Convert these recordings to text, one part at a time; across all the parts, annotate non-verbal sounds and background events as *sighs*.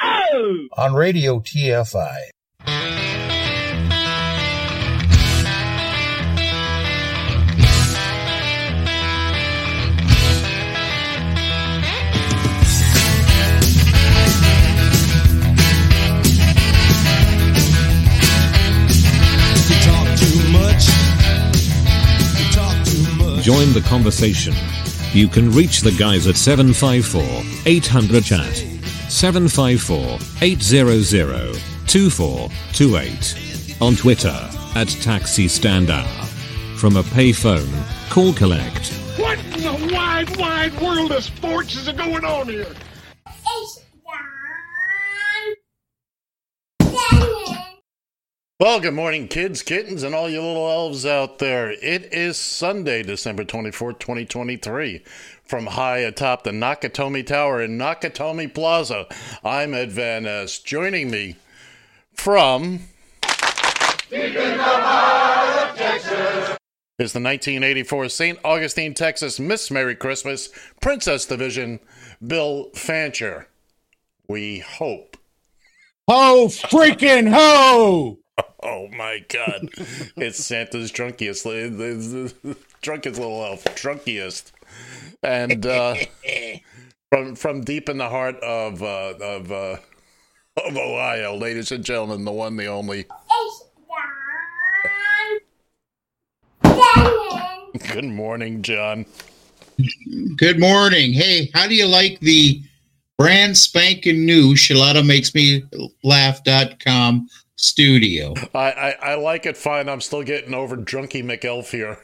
Oh! on Radio TFI. You talk too much. You talk too much. Join the conversation. You can reach the guys at 754 800 chat, 754 800 2428, on Twitter at Taxi Stand From a payphone, call collect. What in the wide, wide world of sports is going on here? Well, good morning, kids, kittens, and all you little elves out there. It is Sunday, December 24th, 2023. From high atop the Nakatomi Tower in Nakatomi Plaza, I'm Ed Van Ness. Joining me from. Is the 1984 St. Augustine, Texas Miss Merry Christmas Princess Division, Bill Fancher. We hope. Ho freaking ho! *laughs* Oh my god. it's Santa's drunkiest li- the, the, drunkest little elf. Drunkiest. And uh from from deep in the heart of uh of uh of Ohio, ladies and gentlemen, the one, the only. Good morning, John. Good morning. Hey, how do you like the brand spanking new Shalata makes me laugh.com studio? I, I, I like it fine. I'm still getting over drunky McElf here.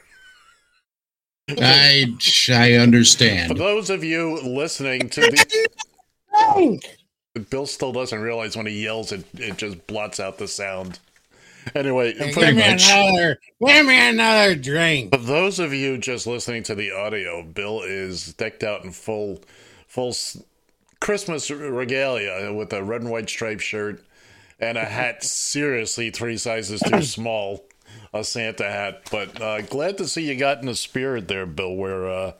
I I For understand. those of you listening to the Bill still doesn't realize when he yells it it just blots out the sound. Anyway, for, Pretty much. another, give me another drink. for those of you just listening to the audio, Bill is decked out in full full Christmas regalia with a red and white striped shirt and a hat seriously three sizes too *laughs* small, a Santa hat. But uh, glad to see you got in the spirit there, Bill. We're uh,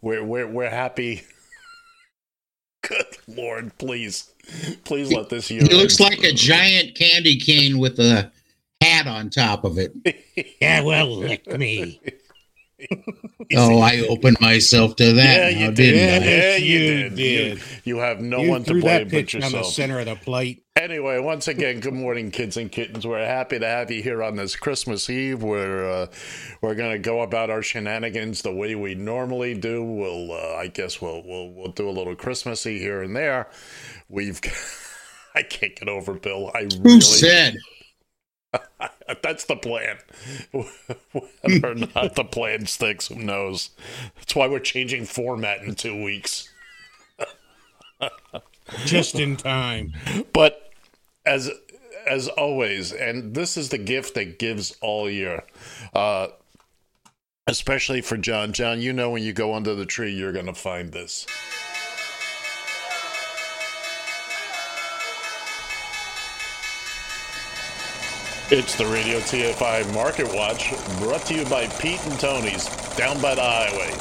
we're we're we're happy. *laughs* Good Lord, please, please let this year. It looks end. like a giant candy cane with a hat on top of it. *laughs* Yeah, well, lick me. *laughs* Oh, I opened myself to that Yeah, now, you didn't did. I? Yeah, you you did. did. You, you have no you one to threw blame that but pitch down the center of the plate. Anyway, once again, good morning, kids and kittens. We're happy to have you here on this Christmas Eve. We're uh, we're gonna go about our shenanigans the way we normally do. We'll, uh, I guess, we'll we'll we'll do a little Christmassy here and there. We've, *laughs* I can't get over Bill. I Who said? *laughs* *laughs* that's the plan. Whether or not the plan sticks, who knows? That's why we're changing format in two weeks. Just in time. But as as always, and this is the gift that gives all year, uh, especially for John. John, you know when you go under the tree, you're going to find this. It's the Radio TFI Market Watch, brought to you by Pete and Tony's, down by the highway.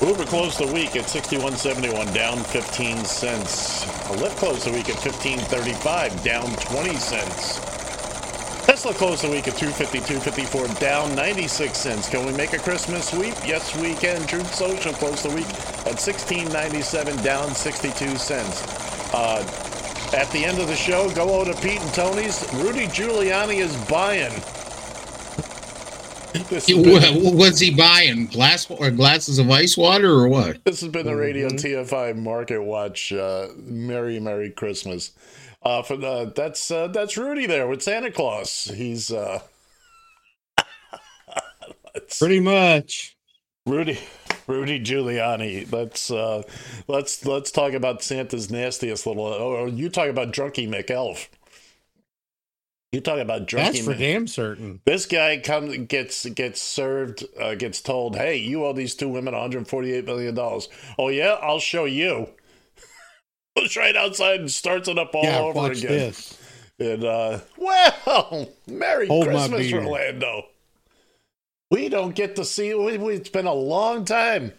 Uber closed the week at 61.71, down 15 cents. Lyft closed the week at 15.35, down 20 cents. Tesla closed the week at 252.54, down 96 cents. Can we make a Christmas sweep? Yes, we can. Truth Social closed the week at 16.97, down 62 cents. Uh, at the end of the show, go over to Pete and Tony's. Rudy Giuliani is buying. This been- What was he buying? Glass or glasses of ice water or what? This has been the Radio TFI Market Watch. Uh, Merry Merry Christmas. Uh, for the, that's uh, that's Rudy there with Santa Claus. He's uh, *laughs* Pretty much. Rudy. Rudy Giuliani. Let's uh, let's let's talk about Santa's nastiest little. Or you talk about Drunky McElf. You talk about Drunky. That's for Mc- damn certain. This guy comes gets gets served uh, gets told, "Hey, you owe these two women 148 million dollars." Oh yeah, I'll show you. *laughs* Goes right outside and starts it up all yeah, over again. this. And uh, well, Merry Hold Christmas. Orlando. We don't get to see. We, it's been a long time.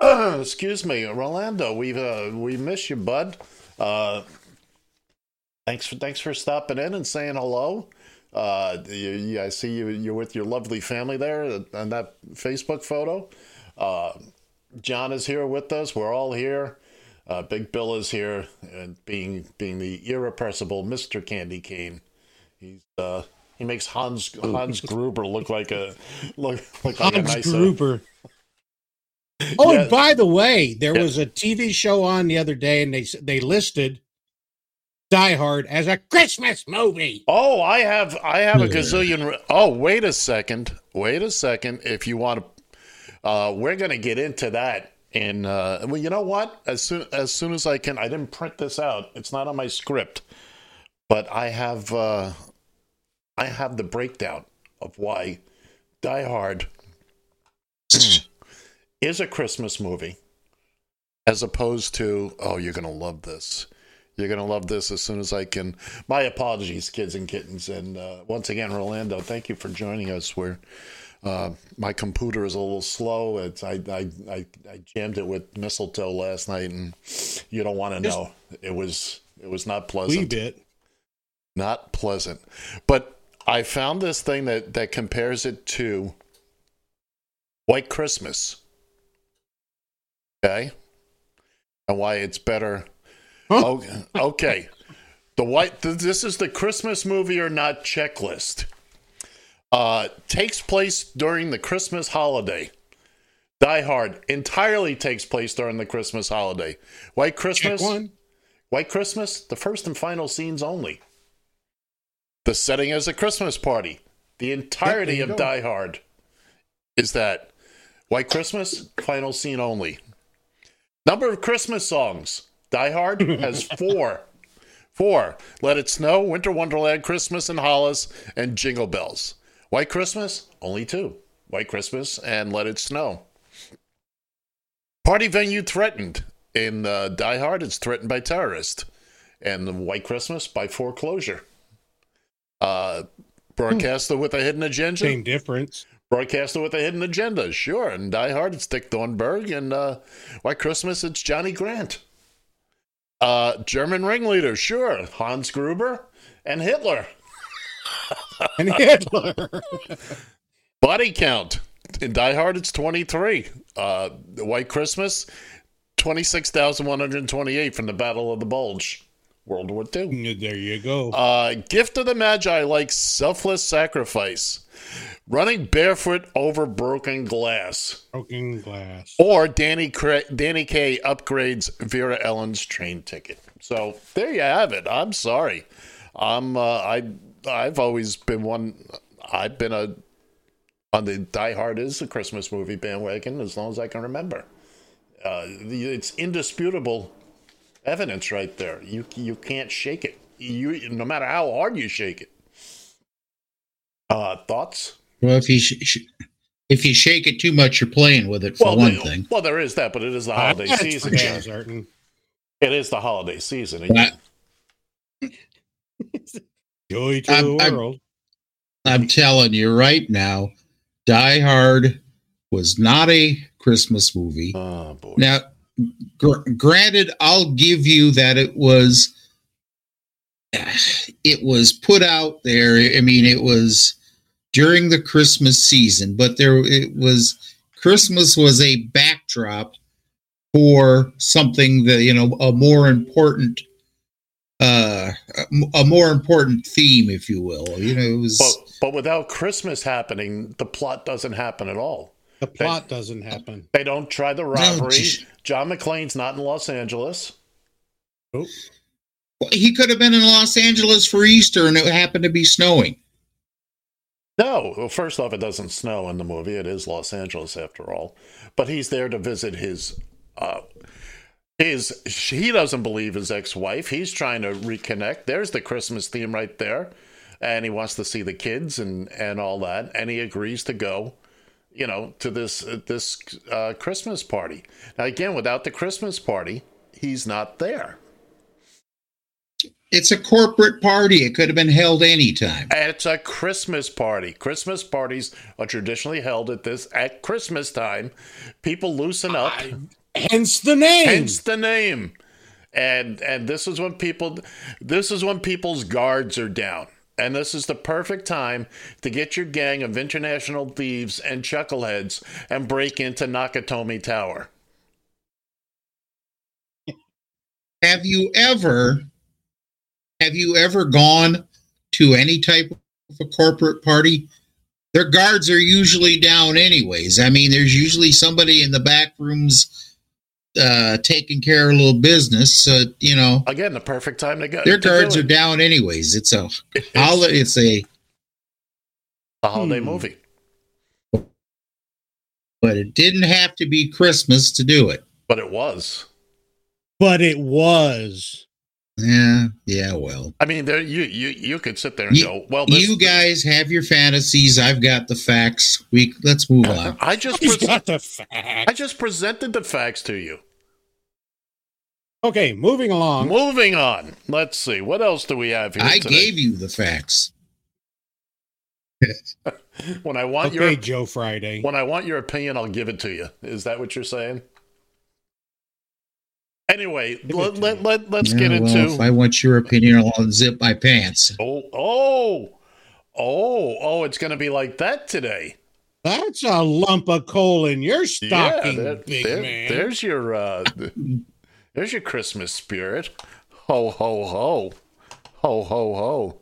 *clears throat* excuse me, Rolando. We've uh, we miss you, bud. Uh, thanks for thanks for stopping in and saying hello. Uh, you, you, I see you. You're with your lovely family there on that Facebook photo. Uh, John is here with us. We're all here. Uh, Big Bill is here, and being being the irrepressible Mister Candy Cane. He's uh, he makes Hans Hans Gruber look like a look, look like a Hans nice. uh, Gruber. Oh, Yeah. and by the way, there Yeah. was a TV show on the other day, and they s- they listed Die Hard as a Christmas movie. Oh, I have I have a gazillion. re- Oh, wait a second. Wait a second. If you want to, uh, we're going to get into that. And uh, well, you know what? As soon as soon as I can, I didn't print this out. It's not on my script, but I have uh, I have the breakdown of why Die Hard is a Christmas movie, as opposed to oh, you're going to love this. You're going to love this as soon as I can. My apologies, kids and kittens. And uh, once again, Rolando, thank you for joining us. We're, uh, my computer is a little slow. It's I, I, I, I jammed it with mistletoe last night, and you don't want to know. It was it was not Wee pleasant. bit. Not pleasant. But I found this thing that, that compares it to White Christmas. Okay? And why it's better. Huh? Oh, okay. The white th- this is the Christmas movie or not checklist. Uh takes place during the Christmas holiday. Die Hard entirely takes place during the Christmas holiday. White Christmas. White Christmas, the first and final scenes only. The setting is a Christmas party. The entirety Yep, of you Die Hard is that White Christmas, final scene only. Number of Christmas songs. Die Hard has *laughs* four. Four. Let It Snow, Winter Wonderland, Christmas in Hollis, and Jingle Bells. White Christmas, only two. White Christmas and Let It Snow. Party venue threatened. In uh, Die Hard, it's threatened by terrorist. And White Christmas by foreclosure. Uh, broadcaster with a hidden agenda. Same difference. Broadcaster with a hidden agenda, sure. And Die Hard, it's Dick Thornburg. And uh, White Christmas, it's Johnny Grant. Uh, German ringleader, sure. Hans Gruber and Hitler. *laughs* And Hitler. *laughs* Body count. In Die Hard, it's 23. Uh, the White Christmas, 26,128 from the Battle of the Bulge, World War II. there you go. Uh, Gift of the Magi, like selfless sacrifice. Running barefoot over broken glass. Broken glass. Or Danny Cra- Danny Kaye upgrades Vera Ellen's train ticket. So there you have it. I'm sorry. I'm uh, I I've always been one. I've been a on the Die Hard is a Christmas movie bandwagon as long as I can remember. Uh, the- it's indisputable evidence right there. You you can't shake it. You no matter how hard you shake it. Uh, thoughts? Well, if you sh- sh- if you shake it too much, you're playing with it for Well, one the- thing. well, there is that, but it is the holiday That's season. for certain. It is the holiday season. and I- *laughs* Joy to I'm- the I'm- world. I'm telling you right now, Die Hard was not a Christmas movie. oh boy. Now, gr- granted, I'll give you that it was *sighs* it was put out there. I mean, it was during the Christmas season, but there it was Christmas was a backdrop for something that you know a more important uh a- more important theme if you will you know it was But but without Christmas happening, the plot doesn't happen at all. The plot doesn't happen. They don't try the robbery. geez. John McClane's not in Los Angeles. Oh, he could have been in Los Angeles for Easter and it happened to be snowing No, well, first off, it doesn't snow in the movie. It is Los Angeles after all. But he's there to visit his. Uh, his he doesn't believe his ex-wife. He's trying to reconnect. There's the Christmas theme right there, and he wants to see the kids and and all that. And he agrees to go, you know, to this this uh, Christmas party. Now again, without the Christmas party, he's not there. It's a corporate party. It could have been held anytime. And it's a Christmas party. Christmas parties are traditionally held at this at Christmas time. People loosen up. Hence the name. Hence the name. And and this is when people this is when people's guards are down. And this is the perfect time to get your gang of international thieves and chuckleheads and break into Nakatomi Tower. Have you ever have you ever gone to any type of a corporate party? Their guards are usually down anyways. I mean, there's usually somebody in the back rooms uh taking care of a little business. So, you know, Again, the perfect time to go. their to do are down anyways. It's a It's holiday it's a a holiday Hmm. movie. but it didn't have to be Christmas to do it. But it was. but it was. Yeah, yeah, well. I mean, there you you you could sit there and You- go, well, this, you guys have your fantasies. I've got the facts. We let's move on. I just He's pres- got the facts. I just presented the facts to you. Okay, moving along. Moving on. Let's see. What else do we have here? I today? gave you the facts. *laughs* when I want Okay, your Joe Friday. when I want your opinion, I'll give it to you. Is that what you're saying? Anyway, let, let, let, let's Yeah, get well, into If I want your opinion, I'll unzip my pants. oh oh oh oh. It's going to be like that today. That's a lump of coal in your stocking, there- big there- man. There's your uh, there's your Christmas spirit. Ho ho ho, ho ho ho.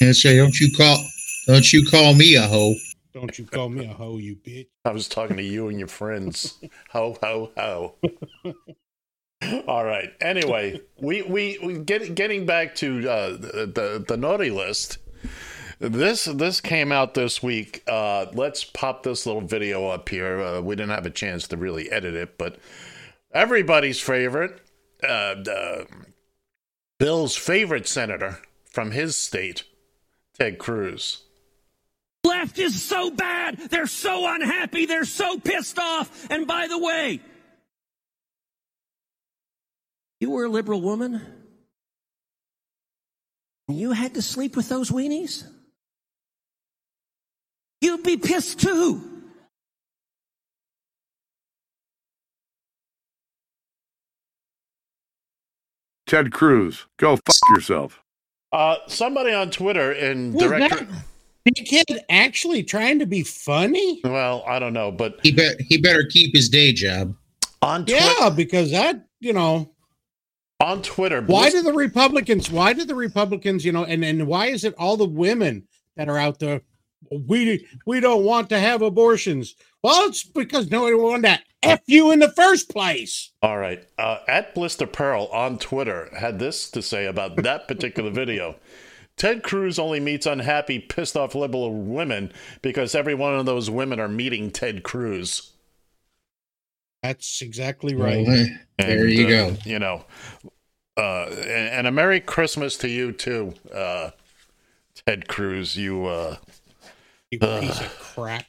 And say, don't you call, don't you call me a hoe? Don't you call me a hoe, you bitch. I was talking to you and your friends. ho ho ho. *laughs* *laughs* All right. Anyway, we we, we get getting back to uh, the, the naughty list. This this came out this week. Uh, let's pop this little video up here. Uh, we didn't have a chance to really edit it, but everybody's favorite, uh, uh, Bill's favorite senator from his state, Ted Cruz. Left is so bad. They're so unhappy. They're so pissed off. And by the way, you were a liberal woman. You had to sleep with those weenies. You'd be pissed too. Ted Cruz, go fuck yourself. Uh, somebody on Twitter in Was director. that big kid actually trying to be funny? Well, I don't know, but He bet he better keep his day job. on Twitter, Yeah, because that, you know, on Twitter, why do the Republicans, why do the Republicans, you know, and, and why is it all the women that are out there? We we don't want to have abortions. Well, it's because nobody wanted to F you in the first place. All right. Uh, at Blister Pearl on Twitter had this to say about that particular video. Ted Cruz only meets unhappy, pissed off liberal women because every one of those women are meeting Ted Cruz. That's exactly right. eh, there And, you uh, go. You know, uh, and, and a Merry Christmas to you too, uh, Ted Cruz. You, uh, You piece of crap.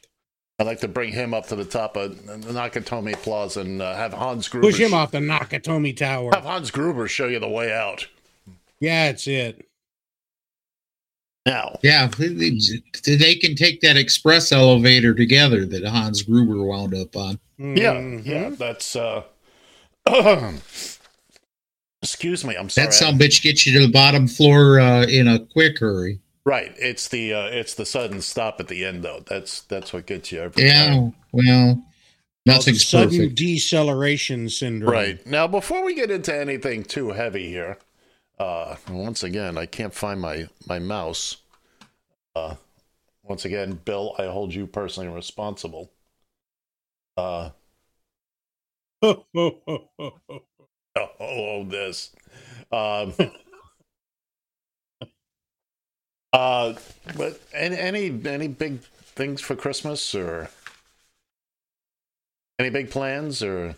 I'd like to bring him up to the top of the Nakatomi Plaza and uh, have Hans Gruber Push him off the Nakatomi Tower. have Hans Gruber show you the way out. Yeah, that's it. Now, Yeah, they- they they can take that express elevator together that Hans Gruber wound up on. Yeah, Mhm. yeah, that's uh *clears throat* excuse me, I'm sorry. That some bitch gets you to the bottom floor uh, in a quick hurry. right, it's the uh it's the sudden stop at the end though. That's that's what gets you every Yeah, time. well, nothing's Sudden perfect. deceleration syndrome. Right. Now before we get into anything too heavy here, uh once again, I can't find my my mouse. Uh once again, Bill, I hold you personally responsible. Uh oh, *laughs* oh this. Um, *laughs* uh, but any any any big things for Christmas or any big plans or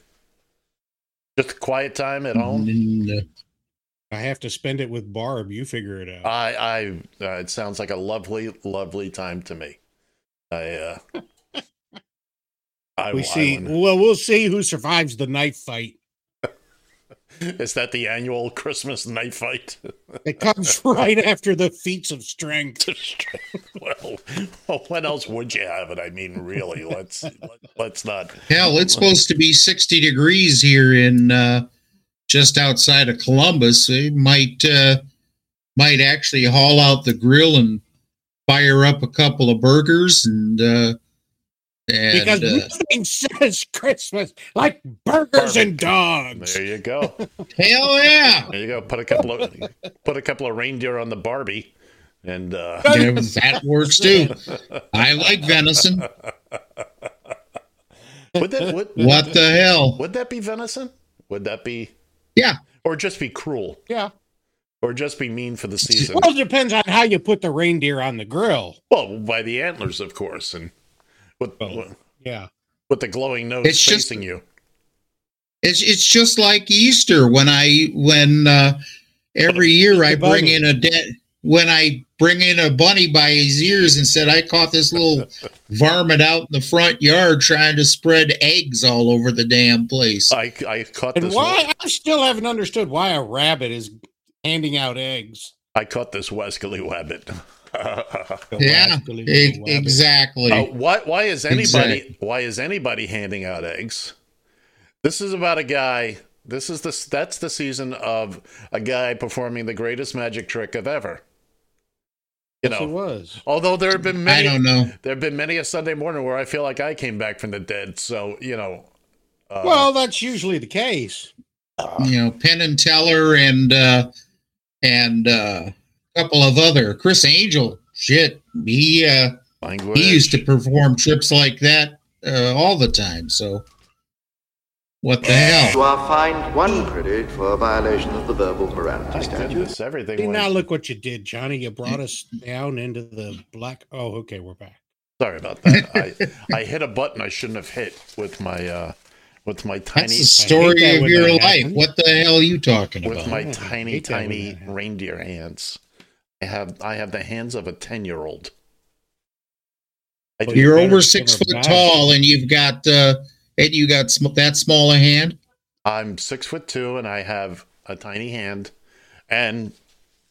just quiet time at home? And, I have to spend it with Barb. You figure it out. I I uh, it sounds like a lovely lovely time to me. I uh *laughs* I, we see. wanna- Well, we'll see who survives the knife fight. *laughs* Is that the annual Christmas night fight? *laughs* It comes right after the feats of strength. well, well, when else would you have it? I mean, really, let's let, let's not. hell, it's supposed to be 60 degrees here in uh, just outside of Columbus. They might uh, might actually haul out the grill and fire up a couple of burgers and uh, and because uh, nothing says Christmas like burgers and dogs. There you go. *laughs* hell yeah, There you go. Put a couple of put a couple of reindeer on the Barbie, and uh, Yeah, that works too. I like venison. *laughs* would that would, What the hell? would that be venison? Would that be Yeah, or just be cruel Yeah. or just be mean for the season? Well, it depends on how you put the reindeer on the grill. Well, by the antlers, of course, and with Oh. Yeah. with the glowing nose It's just- facing you. it's it's just like Easter when I when uh, every year I bring in a dead when I bring in a bunny by his ears and said I caught this little *laughs* varmint out in the front yard trying to spread eggs all over the damn place. I I caught And this. why? I still haven't understood why a rabbit is handing out eggs. I caught this Wesley Wabbit. *laughs* yeah, e- rabbit. exactly. Uh, why why is anybody Exactly. why is anybody handing out eggs? This is about a guy. This is the that's the season of a guy performing the greatest magic trick of ever. You Yes, it was. although there have been many, I don't know. there have been many a Sunday morning where I feel like I came back from the dead. So you know, uh, well, that's usually the case. You know, Penn and Teller and uh, and uh, a couple of other Criss Angel. Shit, he uh, language. he used to perform trips like that uh, all the time. So, what the hell? You are fined one credit for a violation of the verbal morality My statute. goodness, everything. See, went- now look what you did, Johnny. You brought us down into the black. Oh, okay, we're back. Sorry about that. *laughs* I I hit a button I shouldn't have hit with my uh with my tiny That's the story of your life. happens. What the hell are you talking with about? With my tiny hate that when tiny reindeer hands. I have I have the hands of a ten year old. I Well, do. You're over six foot back. tall, and you've got uh, and you got sm- that small a hand. I'm six foot two and I have a tiny hand, and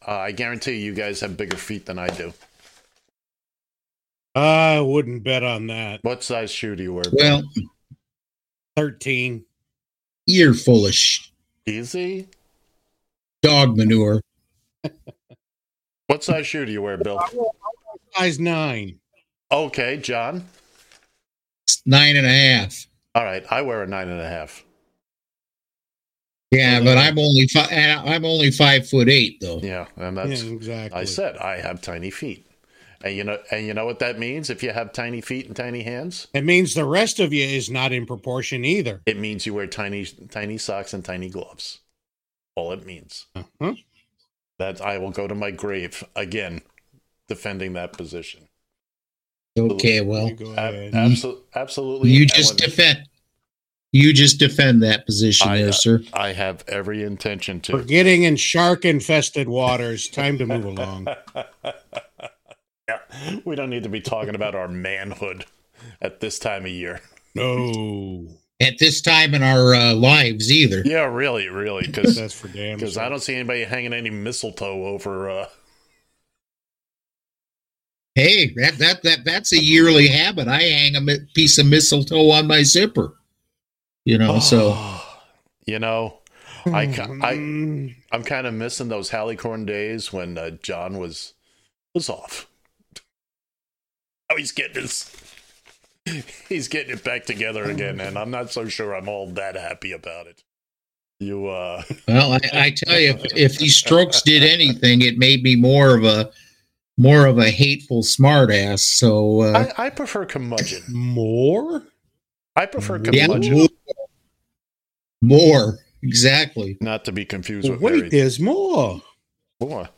uh, I guarantee you guys have bigger feet than I do. I wouldn't bet on that. What size shoe do you wear? Well, Thirteen. you're full of sh- Easy. dog manure. *laughs* What size shoe do you wear, Bill? I w I wear size nine. Okay, John. It's nine and a half. All right, I wear a nine and a half. Yeah, but I'm only fi- I'm only five foot eight though. Yeah, and Yeah, that's exactly. I said I have tiny feet. And you know and you know what that means if you have tiny feet and tiny hands? It means the rest of you is not in proportion either. It means you wear tiny tiny socks and tiny gloves. All it means. Uh-huh. That I will go to my grave again defending that position. Okay, well, You Ab- ahead. absolutely. you just when- defend. You just defend that position I, there, uh, sir. I have every intention to. We're getting in shark infested waters. Time to move along. *laughs* yeah, we don't need to be talking about our manhood at this time of year. No. At this time in our uh, lives, either. Yeah, really, really, because That's for damn *laughs* because. I don't see anybody hanging any mistletoe over. Uh, Hey, that that that that's a yearly habit. I hang a piece of mistletoe on my zipper. You know, so *sighs* you know, I I Mm, I'm kind of missing those Hallicorn days when uh, John was was off. Now he's getting his he's getting it back together again, and I'm not so sure I'm all that happy about it. You uh well, I, I tell you, if, if these strokes did anything, it made me more of a more of a hateful smartass. So uh, I, I prefer curmudgeon. more? I prefer yeah, curmudgeon, more, more exactly. not to be confused with Wait, Mary. there's more. Boy.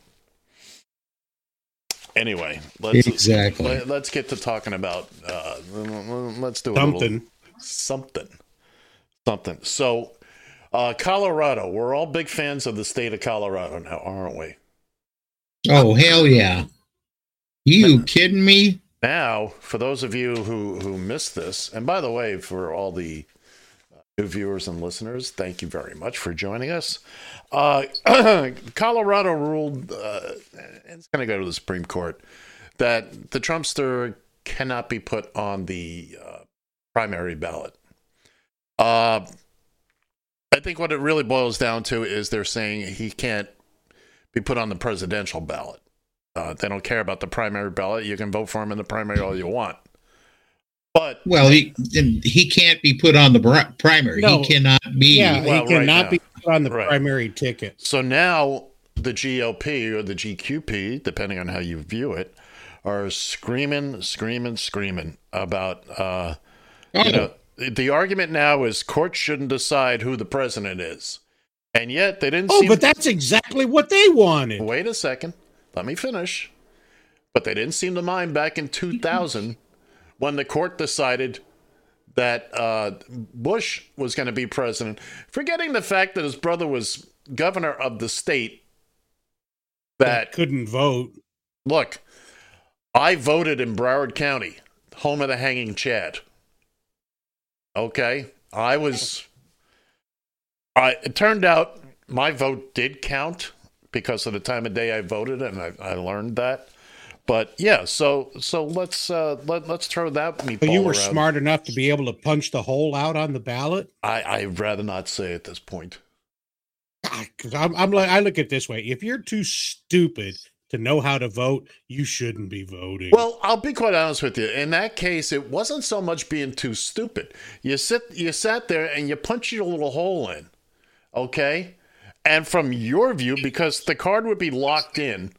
Anyway, let's Exactly. Let, us get to talking about. Uh, let's do a Something. little something, something. So, uh, Colorado. We're all big fans of the state of Colorado now, aren't we? Oh hell yeah! You kidding me? Now, for those of you who who missed this, and by the way, for all the uh, new viewers and listeners, thank you very much for joining us. Uh, *clears throat* Colorado ruled, uh, and it's going to go to the Supreme Court, that the Trumpster cannot be put on the uh, primary ballot. Uh, I think what it really boils down to is they're saying he can't be put on the presidential ballot. Uh, they don't care about the primary ballot. You can vote for him in the primary all you want. But Well, he he can't be put on the primary. No. He cannot be. Yeah, Well, he cannot now. be put on the Right. primary ticket. So now the GOP or the GQP, depending on how you view it, are screaming, screaming, screaming about. Uh, Oh, you know, the argument now is courts shouldn't decide who the president is, and yet they didn't. Oh, seem- but that's exactly what they wanted. Wait a second. Let me finish. But they didn't seem to mind back in 2000 when the court decided that uh, Bush was going to be president, forgetting the fact that his brother was governor of the state. That couldn't vote. Look, I voted in Broward County, home of the hanging Chad. Okay, I was. I it turned out my vote did count because of the time of day I voted, and I, I learned that. But yeah, so so let's uh, let let's throw that meatball. But you were around. smart enough to be able to punch the hole out on the ballot. I I'd rather not say at this point. Because I'm, I'm like, I look at it this way: if you're too stupid to know how to vote, you shouldn't be voting. Well, I'll be quite honest with you. In that case, it wasn't so much being too stupid. You sit, you sat there and you punched your little hole in, okay. And from your view, because the card would be locked in,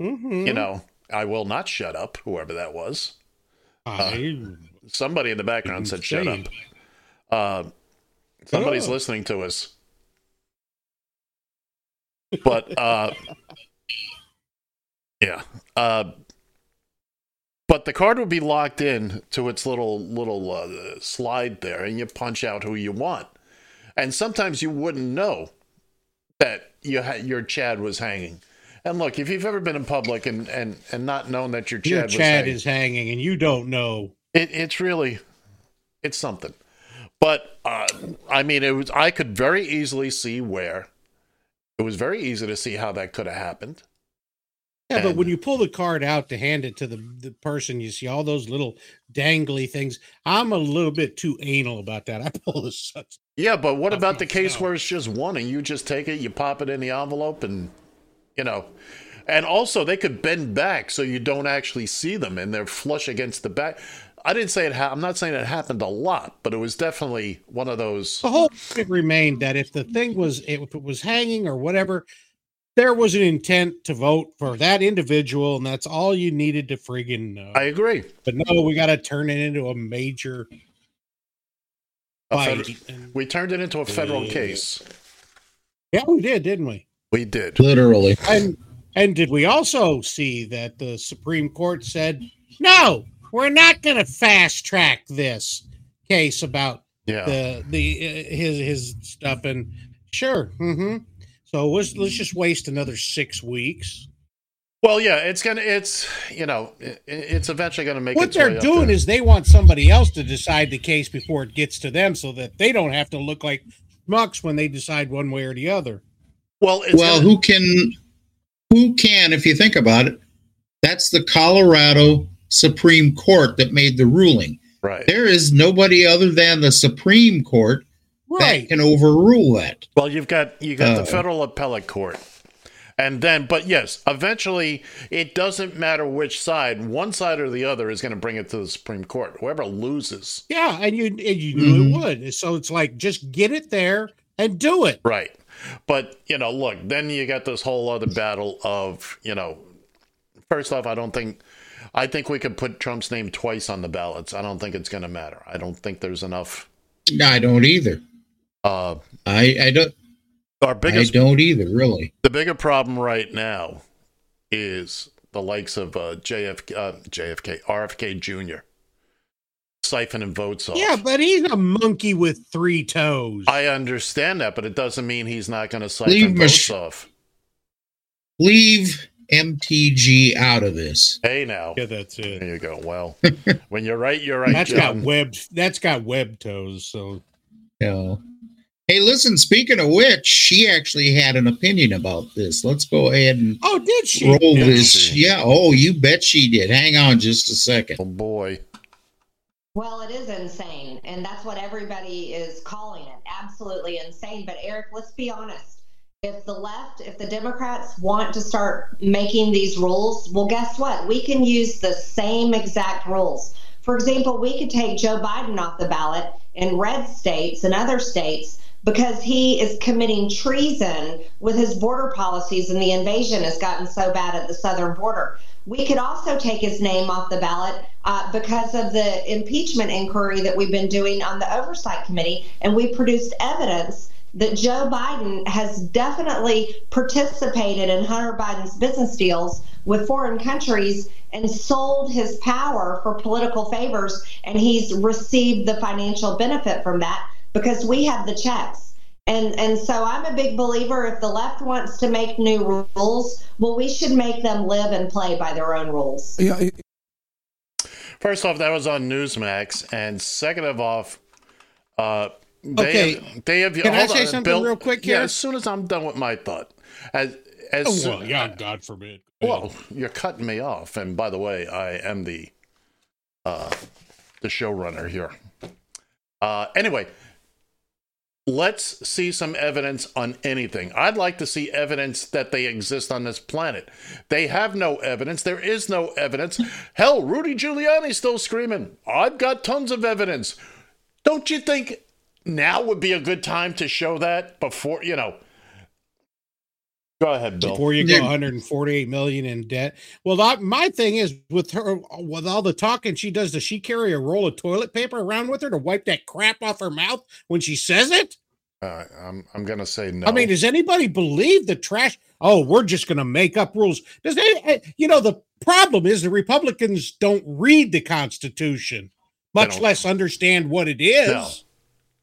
Mhm. you know, I will not shut up. Whoever that was, I, somebody in the background said, "Shut up." Uh, somebody's Oh. listening to us. But uh, yeah, uh, but the card would be locked in to its little little uh, slide there, and you punch out who you want. And sometimes you wouldn't know that you had your Chad was hanging. And look, if you've ever been in public and and and not known that your Chad your was Chad hanging, is hanging, and you don't know. it, it's really it's something but uh, i mean it was i could very easily see where it was very easy to see how that could have happened Yeah, but when you pull the card out to hand it to the, the person, you see all those little dangly things. I'm a little bit too anal about that. I pull the *laughs* such. Yeah but what about the case where it's just one and you just take it you pop it in the envelope and you know. And also they could bend back so you don't actually see them and they're flush against the back. I didn't say it ha- i'm not saying it happened a lot but it was definitely one of those The whole point remained that if the thing was, if it was hanging or whatever, there was an intent to vote for that individual, and that's all you needed to friggin' know. i agree. But no, we got to turn it into a major A fight. we turned it into a federal case yeah, we did, didn't we? we did literally. And and did we also see that the Supreme Court said no, we're not going to fast track this case about yeah the the uh, his his stuff and sure, mm-hmm. So let's let's just waste another six weeks. Well, yeah, it's gonna, it's you know, it, it's eventually gonna make What its they're way up doing there. is they want somebody else to decide the case before it gets to them, so that they don't have to look like schmucks when they decide one way or the other. well, it's well, gonna- who can, who can, if you think about it, that's the Colorado Supreme Court that made the ruling. right. There is nobody other than the Supreme Court Right. that can overrule that. Well, you've got you got the Uh, federal appellate court, and then, but yes, eventually, it doesn't matter which side, one side or the other, is going to bring it to the Supreme Court. Whoever loses, Yeah, and you and you knew Mhm. it would. So it's like just get it there and do it. right? But you know, look, then you got this whole other battle of you know. First off, I don't think. I think we could put Trump's name twice on the ballots. I don't think it's going to matter. I don't think there's enough. I don't either. Uh, I, I don't. Our I don't either. Really. The bigger problem right now is the likes of uh, JFK, uh, JFK, RFK Jr. siphoning votes off. Yeah, but he's a monkey with three toes. I understand that, but it doesn't mean he's not going to Leave siphon votes Mich- off. Leave MTG out of this. Hey, now. yeah, that's it. There you go. Well, *laughs* when you're right, you're right. That's got John. webbed. That's got web toes. So Yeah. Hey, listen, speaking of which, she actually had an opinion about this. Let's go ahead and oh, did she? roll Did this. she? Yeah, oh, you bet she did. Hang on just a second. Oh boy. Well, it is insane, and that's what everybody is calling it. Absolutely insane. But Eric, let's be honest. If the left, if the Democrats want to start making these rules, well, guess what? We can use the same exact rules. For example, we could take Joe Biden off the ballot in red states and other states because he is committing treason with his border policies and the invasion has gotten so bad at the southern border. We could also take his name off the ballot uh, because of the impeachment inquiry that we've been doing on the oversight committee, and we produced evidence that Joe Biden has definitely participated in Hunter Biden's business deals with foreign countries and sold his power for political favors, and he's received the financial benefit from that because we have the checks. And and so I'm a big believer if the left wants to make new rules, well we should make them live and play by their own rules. Yeah, First off, that was on Newsmax, and second of off, uh, they Okay. have, they have. Can I say on, something Bill. real quick Yeah, as soon as I'm done with my thought, as as Oh, soon- well, yeah, God forbid. Well, you're cutting me off, and by the way, I am the uh, the showrunner here. Uh, anyway, let's see some evidence on anything. I'd like to see evidence that they exist on this planet. They have no evidence. There is no evidence. Hell, Rudy Giuliani's still screaming. I've got tons of evidence. Don't you think now would be a good time to show that before you know? Go ahead, Bill. before you go 148 million in debt. Well, that, my thing is with her, with all the talking she does, does she carry a roll of toilet paper around with her to wipe that crap off her mouth when she says it? Uh, I'm I'm gonna say no. I mean, does anybody believe the trash? Oh, we're just going to make up rules. Does they? You know, the problem is the Republicans don't read the Constitution, much less understand what it is. No.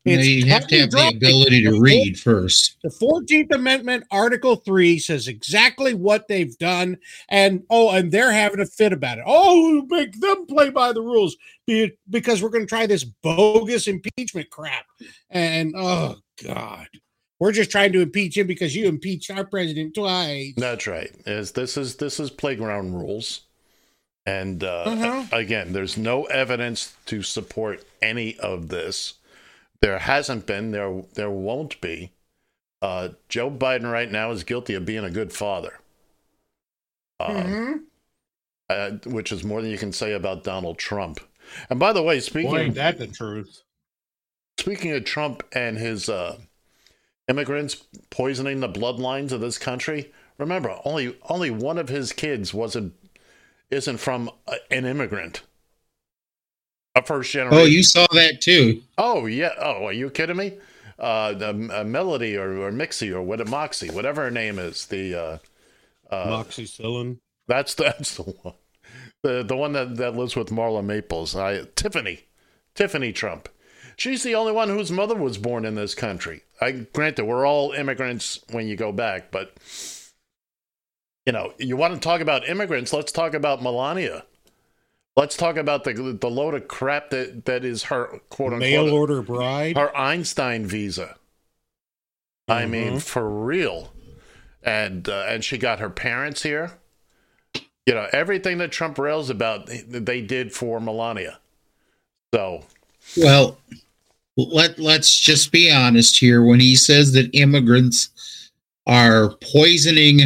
You, know, It's you have to have the ability to read first. The 14th Amendment, Article 3 says exactly what they've done. And oh, and they're having a fit about it. Oh, make them play by the rules because we're going to try this bogus impeachment crap. And oh, God. We're just trying to impeach him because you impeached our president twice. That's right. Is this is this is playground rules, and uh, Uh-huh. again, there's no evidence to support any of this. There hasn't been. There there won't be. Uh, Joe Biden right now is guilty of being a good father, um, Mhm. uh, which is more than you can say about Donald Trump. And by the way, speaking Boy, that the truth. speaking of Trump and his uh, immigrants poisoning the bloodlines of this country, remember only only one of his kids wasn't isn't from a, an immigrant, a first generation. Oh, you saw that too. Oh yeah. Oh, are you kidding me? Uh, the uh, Melody or, or Mixie or what Moxie, whatever her name is, the uh, uh, Moxicillin. that's *laughs* that's the one, the the one that, that lives with Marla Maples. I Tiffany, Tiffany Trump. She's the only one whose mother was born in this country. I grant that we're all immigrants when you go back, but you know you want to talk about immigrants. Let's talk about Melania. Let's talk about the the load of crap that that is her quote unquote Mail order bride. her Einstein visa. I mean, for real. And uh, and she got her parents here. You know, everything that Trump rails about, they did for Melania. So, Well, let let's just be honest here. When he says that immigrants are poisoning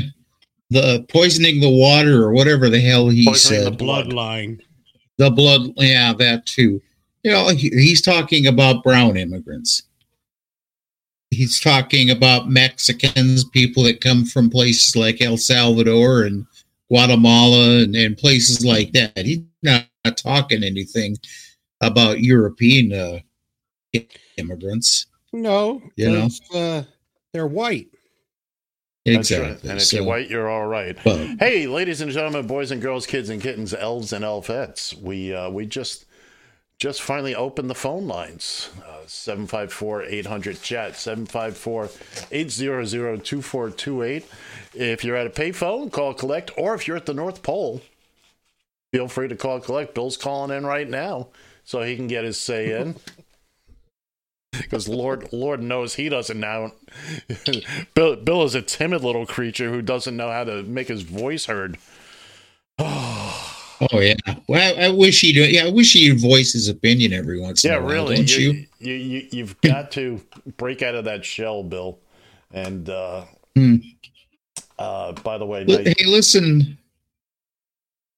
the poisoning the water or whatever the hell he Poisoning said, the blood. bloodline. The blood, yeah, that too. You know, he, he's talking about brown immigrants. He's talking about Mexicans, people that come from places like El Salvador and Guatemala and, and places like that. He's not, not talking anything about European uh, immigrants. No, You know, uh, they're white. Exactly. And if So- you're white, you're all right. Well- hey, ladies and gentlemen, boys and girls, kids and kittens, elves and elfettes, we uh, we just just finally opened the phone lines. Uh, 754-800 chat 754-800-2428. If you're at a payphone, call collect or if you're at the North Pole, feel free to call collect. Bill's calling in right now so he can get his say in. Because Lord, Lord knows he doesn't know. Bill, Bill is a timid little creature who doesn't know how to make his voice heard. *sighs* Oh yeah. Well, I, I wish he'd. Yeah, I wish he'd voice his opinion every once yeah, in a while. really. Don't you? You, you, you, you've got to break out of that shell, Bill. And uh, Hmm. uh, by the way, Li- now- Hey, listen.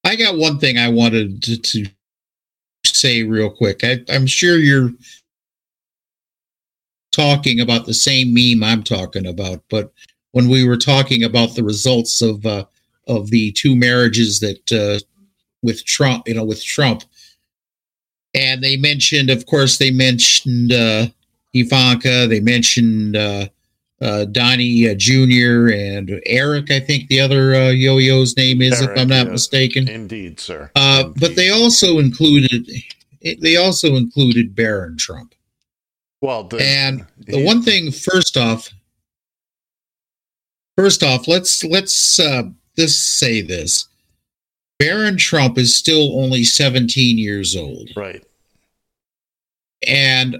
I got one thing I wanted to, to say real quick. I, I'm sure you're talking about the same meme I'm talking about, but when we were talking about the results of uh, of the two marriages that uh, with Trump, you know, with Trump, and they mentioned, of course, they mentioned uh, Ivanka, they mentioned uh, uh, Donnie uh, Jr. and Eric, I think the other uh, yo-yo's name is, if I'm not yeah. mistaken. indeed, sir. Uh, but they also included they also included Barron Trump. Well, the, And the one thing, first off, first off, let's let's uh, this say this: Barron Trump is still only 17 years old, right. and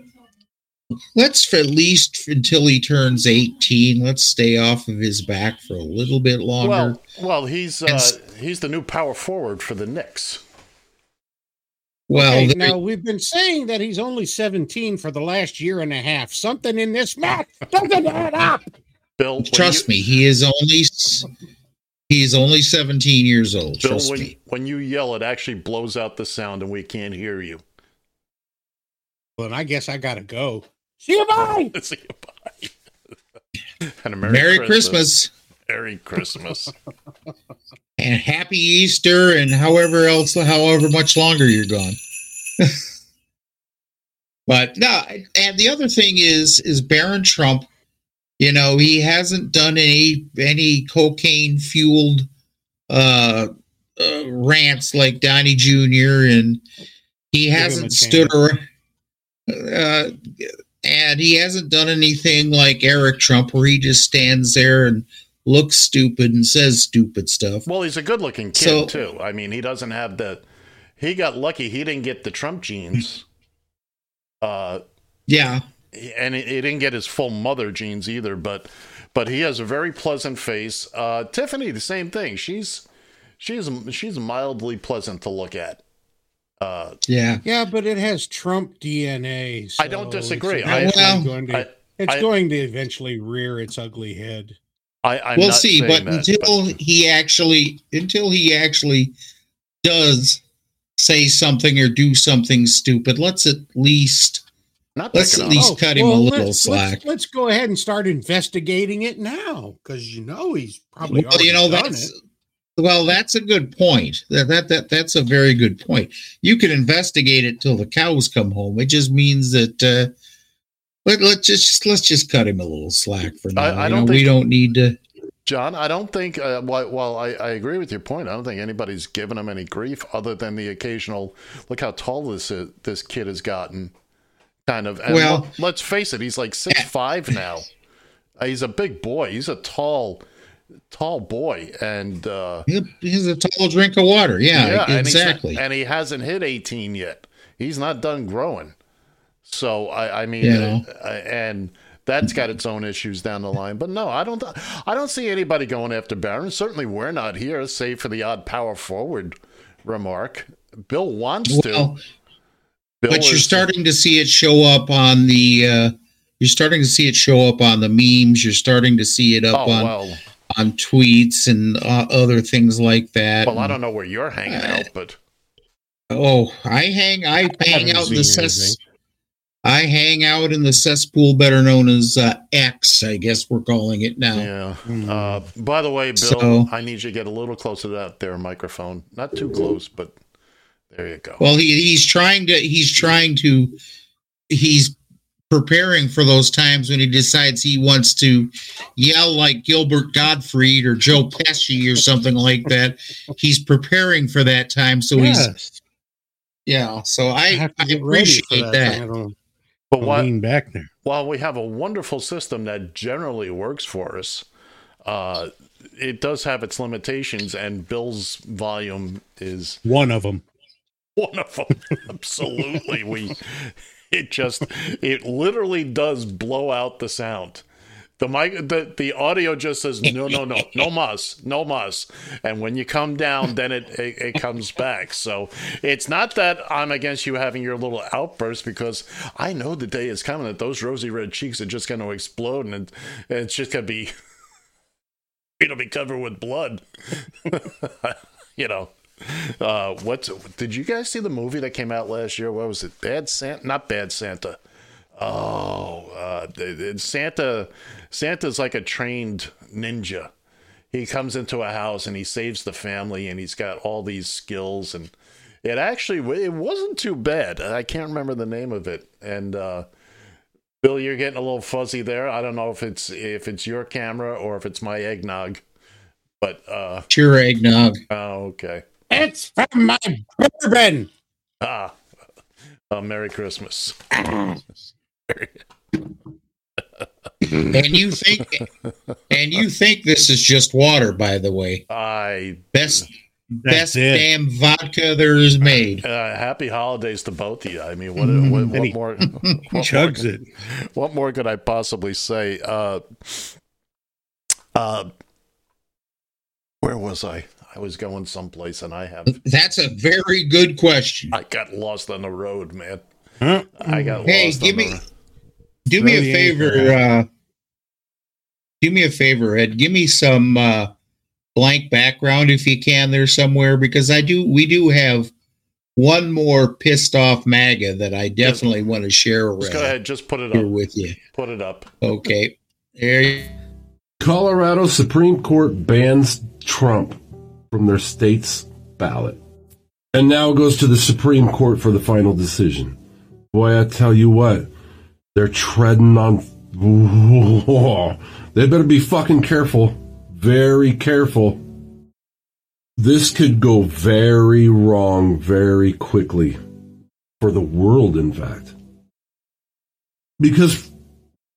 let's for at least until he turns 18, let's stay off of his back for a little bit longer. Well, well, he's uh, he's the new power forward for the Knicks. Well, Okay, there- now we've been saying that he's only 17 for the last year and a half. Something in this math doesn't add up. Bill, trust you- me, he is only s- he is only 17 years old. Bill, trust when, me. when you yell, it actually blows out the sound, and we can't hear you. Well, I guess I gotta go. See you bye. *laughs* See you, bye. *laughs* and a Merry, Merry Christmas. Merry Christmas. *laughs* and happy Easter and however else however much longer you're gone. *laughs* but no, and the other thing is is Barron Trump, you know, he hasn't done any any cocaine fueled uh, uh rants like Donnie Jr. and he hasn't stood around uh, and he hasn't done anything like Eric Trump where he just stands there and looks stupid and says stupid stuff. well, he's a good-looking kid So- too. I mean, he doesn't have the. He got lucky. He didn't get the Trump genes. Uh, Yeah. and he, he didn't get his full mother genes either. But, but he has a very pleasant face. Uh, Tiffany, the same thing. She's, she's, she's mildly pleasant to look at. Uh, Yeah. Yeah, but it has Trump DNA. I don't disagree. It's, I- Well, going to, I- it's I- going to eventually rear its ugly head. I, I'm we'll not see, but that, until he actually until he actually does say something or do something stupid, let's at least not let's at least him. cut him a little Oh, let's, slack. Let's, let's go ahead and start investigating it now, because you know he's probably well, you know that's it. well, that's a good point. That, that that that's a very good point. You can investigate it till the cows come home. It just means that uh, let let's just let's just cut him a little slack for now. I You don't know, we don't need to. John, I don't think, uh, while, while I, I agree with your point, I don't think anybody's given him any grief other than the occasional, look how tall this is, this kid has gotten. Kind of. And Well- let, us face it, he's like six five now. Uh, he's a big boy. He's a tall, tall boy. And, uh, He's a tall drink of water. Yeah, and he's- exactly. And, he hasn't hit 18 yet. He's not done growing. So, I, I mean, Yeah. uh, and that's got its own issues down the line. But no, I don't. I don't see anybody going after Barron. Certainly, we're not here, save for the odd power forward remark. Bill wants to. Bill but you're is- starting to see it show up on the uh you're starting to see it show up on the memes you're starting to see it up Oh on well, on tweets and uh, other things like that well, I don't know where you're hanging out, but oh i hang i hang out in the seen cess anything. I hang out in the cesspool better known as uh, x i guess we're calling it now yeah. Hmm. Uh, by the way, Bill, So- I need you to get a little closer to that there microphone. Not too close, but there you go. well he, he's trying to he's trying to he's preparing for those times when he decides he wants to yell like Gilbert Gottfried or Joe Pesci or something like that. He's preparing for that time, so he's yeah. So I, have I to get ready for appreciate I that. But what, lean back there. while we have a wonderful system that generally works for us, uh, it does have its limitations, and Bill's volume is One of them. *laughs* one of them. Absolutely, we. It just, it literally does blow out the sound. The mic, the, the audio just says no, no, no, no *laughs* mas, no mas, and when you come down, then it, it it comes back. So it's not that I'm against you having your little outburst because I know the day is coming that those rosy red cheeks are just going to explode and, it, and it's just going to be, *laughs* it'll be covered with blood. *laughs* you know, uh, what's did you guys see the movie that came out last year? What was it? Bad Santa? Not Bad Santa. Oh, uh, Santa. Santa's like a trained ninja. He comes into a house and he saves the family, and he's got all these skills. And it actually it wasn't too bad. I can't remember the name of it. And uh, Bill, you're getting a little fuzzy there. I don't know if it's if it's your camera or if it's my eggnog. But uh, Sure, eggnog. oh, okay. It's from my bourbon. Ah, uh, Merry Christmas. *laughs* And you think and you think this is just water, by the way. I Best best it. damn vodka there is made. uh, happy holidays to both of you. I mean, what what, And what he more? *laughs* What more, Chugs it. what more could I possibly say? Uh, uh, where was I? I was going someplace, and I have That's a very good question. I got lost on the road, man. Huh? I got Hey, lost. give on me the road. Do me a favor, uh do me a favor, Ed. Give me some uh blank background if you can there somewhere because I do we do have one more pissed off MAGA that I definitely want to share Just go ahead. Just put it here up. with you. Put it up. Okay. There you Colorado Supreme Court bans Trump from their state's ballot. And now it goes to the Supreme Court for the final decision. Boy, I tell you what, they're treading on. They better be fucking careful. Very careful. This could go very wrong very quickly. For the world, in fact. Because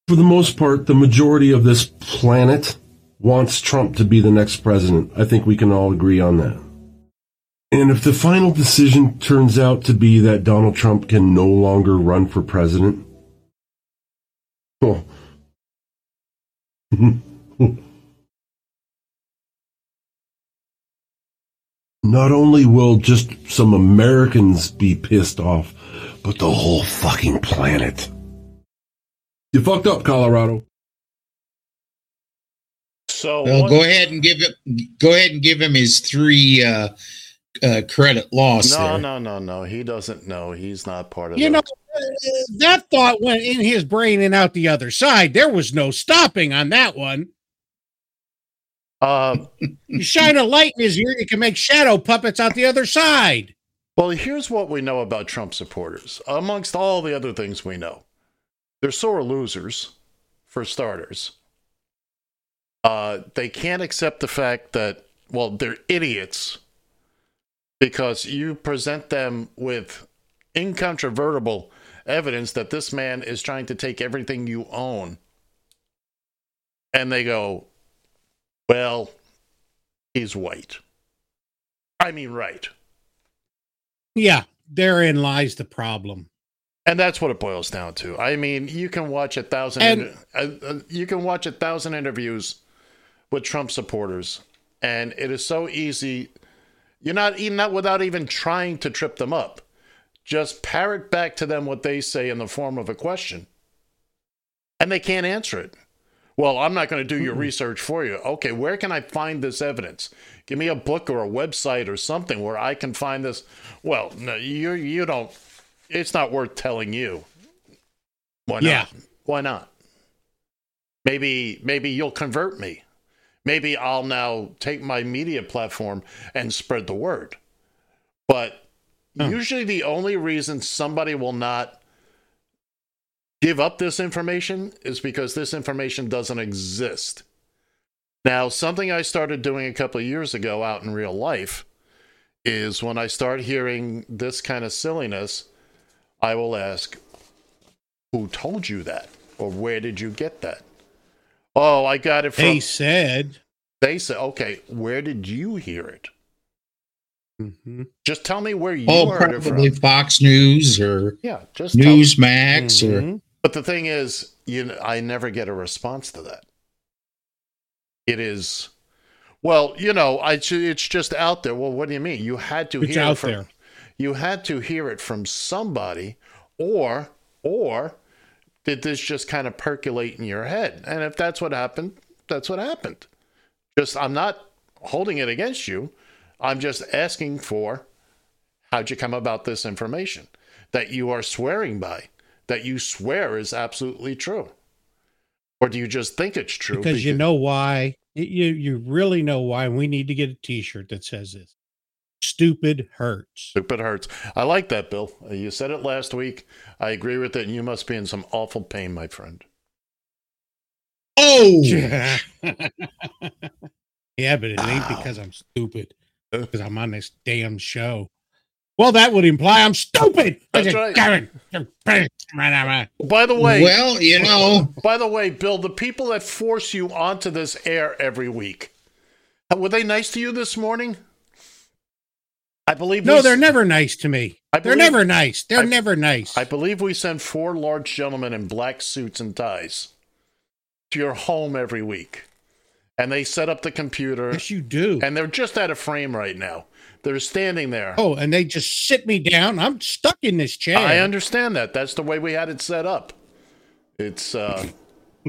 for the most part, the majority of this planet wants Trump to be the next president. I think we can all agree on that. And if the final decision turns out to be that Donald Trump can no longer run for president, well, *laughs* not only will just some Americans be pissed off, but the whole fucking planet. You fucked up, Colorado. So Well, what- go ahead and give him go ahead and give him his three uh, uh, credit loss. no, there. no, no, no. He doesn't know. He's not part of You the- know, that thought went in his brain and out the other side. There was no stopping on that one. Uh, *laughs* You shine a light in his ear, you can make shadow puppets out the other side. Well, here's what we know about Trump supporters, amongst all the other things we know. They're sore losers, for starters. Uh, they can't accept the fact that, well, they're idiots because you present them with incontrovertible evidence that this man is trying to take everything you own. And they go, well, he's white. I mean, right. Yeah, therein lies the problem. And that's what it boils down to. I mean, you can watch a thousand. And- uh, uh, you can watch a thousand interviews with Trump supporters, and it is so easy. You're not even not without even trying to trip them up. Just parrot back to them what they say in the form of a question, and they can't answer it. Well, I'm not going to do your research for you. Okay, where can I find this evidence? Give me a book or a website or something where I can find this. Well, no, you you don't. It's not worth telling you. Why not? Yeah. Why not? Maybe maybe you'll convert me. Maybe I'll now take my media platform and spread the word. But hmm. usually the only reason somebody will not give up this information is because this information doesn't exist. Now, something I started doing a couple of years ago out in real life is when I start hearing this kind of silliness, I will ask, Who told you that? Or where did you get that? Oh, I got it from. They said. They said, okay, where did you hear it? Mhm. Just tell me where you Oh, heard it probably from. Fox News or Yeah, just Newsmax or Mhm. But the thing is, you know, I never get a response to that. It is, well, you know, I it's just out there. Well, what do you mean? You had to It's hear out it from, there. You had to hear it from somebody, or or did this just kind of percolate in your head? And if that's what happened, that's what happened. Just I'm not holding it against you. I'm just asking for how'd you come about this information that you are swearing by, that you swear is absolutely true? Or do you just think it's true? Because you know why. You you really know why. We need to get a T-shirt that says this. Stupid hurts. Stupid hurts. I like that, Bill. Uh, You said it last week. I agree with it. And you must be in some awful pain, my friend. oh, yeah, *laughs* yeah but it ain't because I'm stupid. Because I'm on this damn show. Well, that would imply I'm stupid. That's right. right. By the way, well, you know, by the way, Bill, the people that force you onto this air every week, uh, were they nice to you this morning? I believe No, we they're s- never nice to me. I they're never nice. They're I- never nice. I believe we send four large gentlemen in black suits and ties to your home every week. And they set up the computer. yes, you do. And they're just out of frame right now. They're standing there. oh, and they just sit me down. I'm stuck in this chair. I understand that. That's the way we had it set up. It's uh *laughs*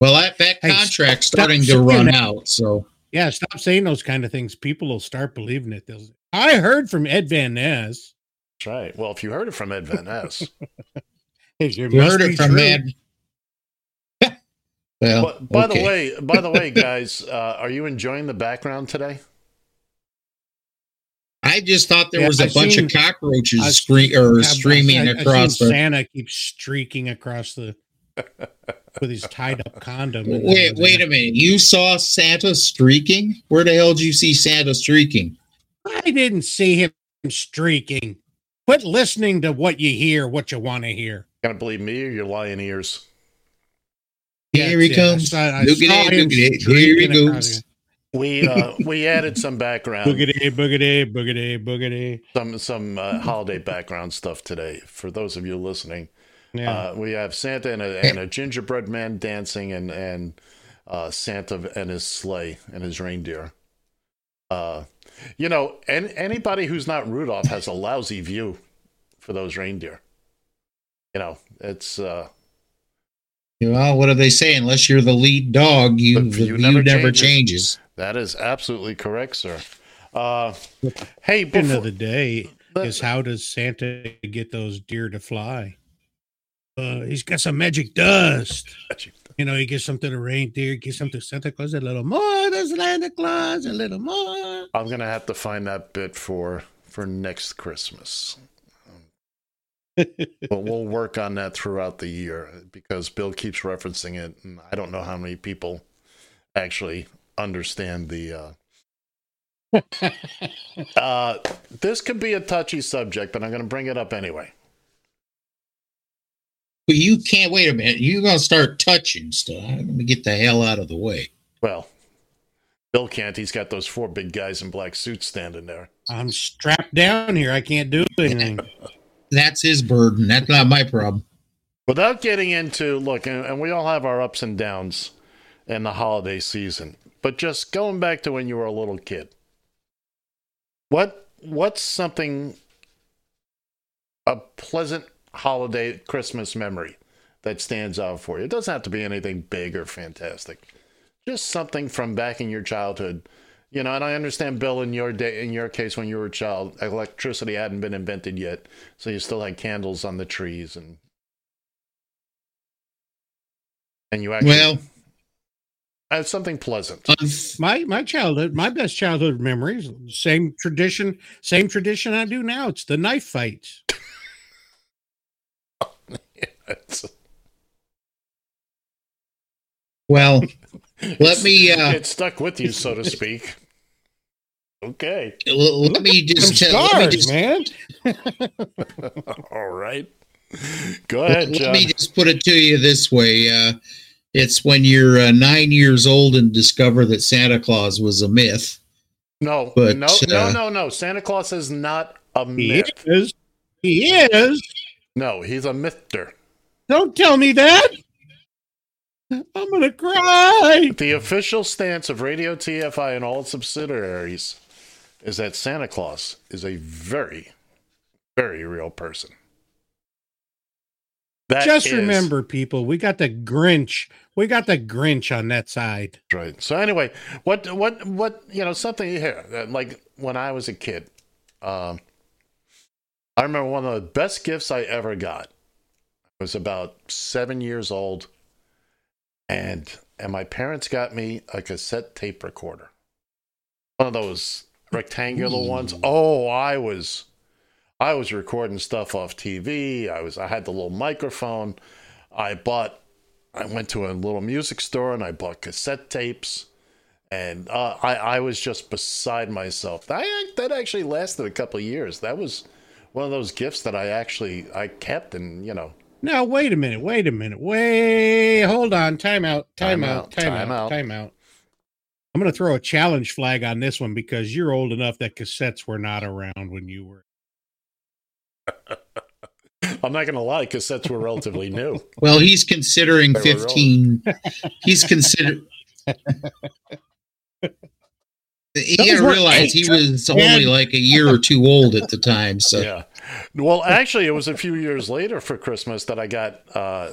well, that, that contract's stop starting to run out. So Yeah, stop saying those kind of things. People will start believing it. They'll, I heard from Ed Van Ness. that's right. Well, if you heard it from Ed Van Ness. *laughs* It you must heard it from true. Mad. *laughs* well, but by okay. the way, by the way, *laughs* guys, uh, are you enjoying the background today? I just thought there Yeah, was a I've bunch seen- of cockroaches I've- scree- or I've- streaming I've- I've across seen the. Santa keeps streaking across the with his tied up condom. Wait, wait a minute! You saw Santa streaking? Where the hell did you see Santa streaking? I didn't see him streaking. Quit listening to what you hear, what you want to hear. Gonna believe me or your lying ears? Here he comes. I saw- I Look saw at him it! Look at it! Here he streaking goes. We uh *laughs* we added some background. Boogity, boogity, boogity, boogity. some some uh, holiday background stuff today for those of you listening. Yeah. Uh, we have Santa and a, and a gingerbread man dancing, and and uh, Santa and his sleigh and his reindeer. Uh, you know, and anybody who's not Rudolph has a lousy view for those reindeer. You know, it's uh, Well, what do they say? Unless you're the lead dog, you The the view view never never, changes. changes. that is absolutely correct, sir. Uh, hey, End of the day Let- is how does Santa get those deer to fly? Uh, he's got some magic dust. *laughs* You know, he gives something to reindeer, gives some to Santa Claus, a little more. There's Santa Claus, a little more. I'm gonna have to find that bit for for next Christmas. *laughs* but we'll work on that throughout the year because Bill keeps referencing it, and I don't know how many people actually understand the. Uh... *laughs* uh, this could be a touchy subject, but I'm going to bring it up anyway. But you can't wait a minute. You're gonna start touching stuff. Let me get the hell out of the way. Well, Bill can't. He's got those four big guys in black suits standing there. I'm strapped down here. I can't do anything. That's his burden. That's not my problem. Without getting into look, and, and we all have our ups and downs in the holiday season, but just going back to when you were a little kid, what what's something a pleasant holiday Christmas memory that stands out for you? It doesn't have to be anything big or fantastic, just something from back in your childhood. You know, and I understand, Bill, in your day, in your case, when you were a child, electricity hadn't been invented yet, so you still had candles on the trees and and you actually Well, had something pleasant. Uh, my my childhood, my best childhood memories, same tradition, same tradition I do now. It's the knife fights. It's- Well, *laughs* let me uh, it stuck with you, so to speak. Okay. l- let me just Some tell. Let me just, man. *laughs* All right. Go ahead, let John. me just put it to you this way. Uh, it's when you're uh, nine years old and discover that Santa Claus was a myth. No, But, no, uh, no, no, no. Santa Claus is not a He myth. is. He is. No, he's a myther. Don't tell me that. I'm gonna cry. The official stance of Radio TFI and all its subsidiaries is that Santa Claus is a very, very real person. That Just is- remember, people, we got the Grinch. We got the Grinch on that side. right. So anyway, what, what, what? You know, something here. Like when I was a kid, um, I remember one of the best gifts I ever got. I was about seven years old, and and my parents got me a cassette tape recorder, one of those rectangular ones. Oh, I was, I was recording stuff off TV. I was, I had the little microphone. I bought, I went to a little music store and I bought cassette tapes. And uh, I, I was just beside myself. That, that actually lasted a couple years. That was one of those gifts that I actually I kept, and you know, Now, wait a minute. Wait a minute. Wait. Hold on. Time out. Time, Time out. out, Time, time out. out. Time out. I'm going to throw a challenge flag on this one because you're old enough that cassettes were not around when you were. *laughs* I'm not gonna lie, cassettes were relatively new. *laughs* Well, he's considering They fifteen. *laughs* He's considered. You Those gotta were realize he was only like a year or two old at the time. So Yeah. Well, actually, it was a few years later for Christmas that I got uh,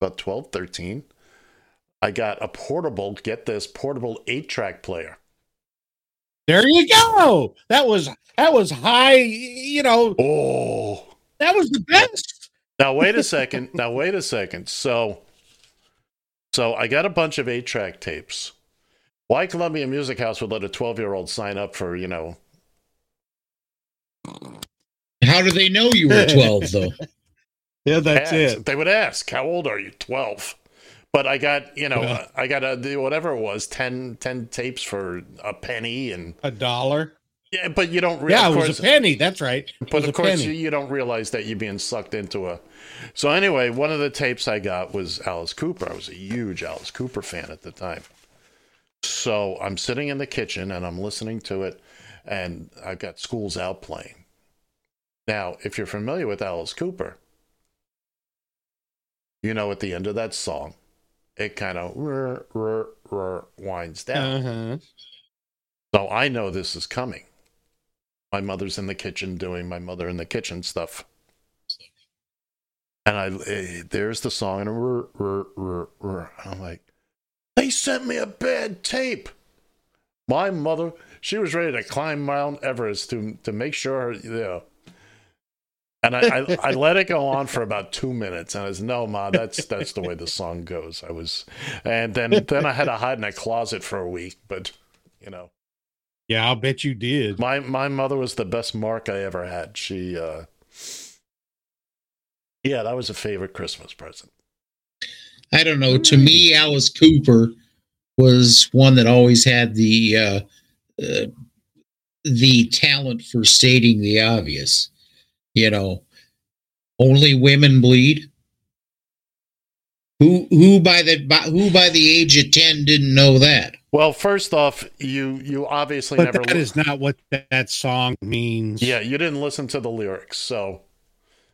about 12, 13. I got a portable, get this, portable eight track player. There you go. That was that was high. You know, Oh. that was the best. Now wait a second. now wait a second. So so I got a bunch of eight track tapes. Why Columbia Music House would let a 12 year old sign up for, you know, how do they know you were *laughs* twelve though? Yeah, that's ask. it. They would ask, "How old are you?" Twelve. But I got, you know, Well. I got a the- whatever it was, 10, 10 tapes for a penny, and A dollar. yeah. But you don't, re- Yeah, of it was course, a penny. That's right. It but of course, you, penny. you don't realize that you're being sucked into a. So anyway, one of the tapes I got was Alice Cooper. I was a huge Alice Cooper fan at the time. So I'm sitting in the kitchen and I'm listening to it, and I've got Schools Out playing. Now, if you're familiar with Alice Cooper, you know at the end of that song, it kind of winds down. Uh-huh. So I know this is coming. My mother's in the kitchen doing my mother in the kitchen stuff. And I eh, there's the song and rrr, rrr, rrr, rrr. I'm like, they sent me a bad tape. My mother, she was ready to climb Mount Everest to to make sure you know. And I, I, I *laughs* let it go on for about two minutes, and I was no, ma, that's that's the way the song goes. I was, and then then I had to hide in a closet for a week, but you know. Yeah, I'll bet you did. My my mother was the best mark I ever had. She uh Yeah, that was a favorite Christmas present. I don't know. To me, Alice Cooper was one that always had the uh, uh, the talent for stating the obvious. You know, only women bleed. Who who by the by, who by the age of ten didn't know that? Well, first off, you you obviously But never that li- is not what that, that song means. Yeah, you didn't listen to the lyrics. So,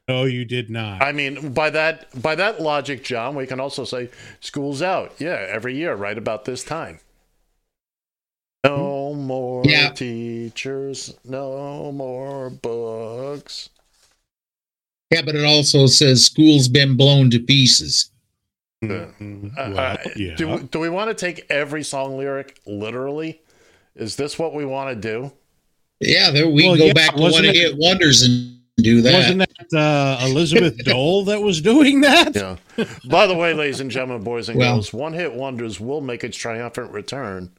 No, you did not. I mean, by that by that logic, John, we can also say school's out. Yeah, every year right about this time. No hmm. more Yeah. teachers, no more books. Yeah, but it also says school's been blown to pieces. Mhm. Uh, Well, uh, yeah. do, do we want to take every song lyric literally? Is this what we want to do? Yeah, there we Well, can go yeah, back to one it- hit wonders and do that. Wasn't that uh, Elizabeth *laughs* Dole that was doing that? Yeah. By the way, ladies and gentlemen, boys and Well- girls, One Hit Wonders will make its triumphant return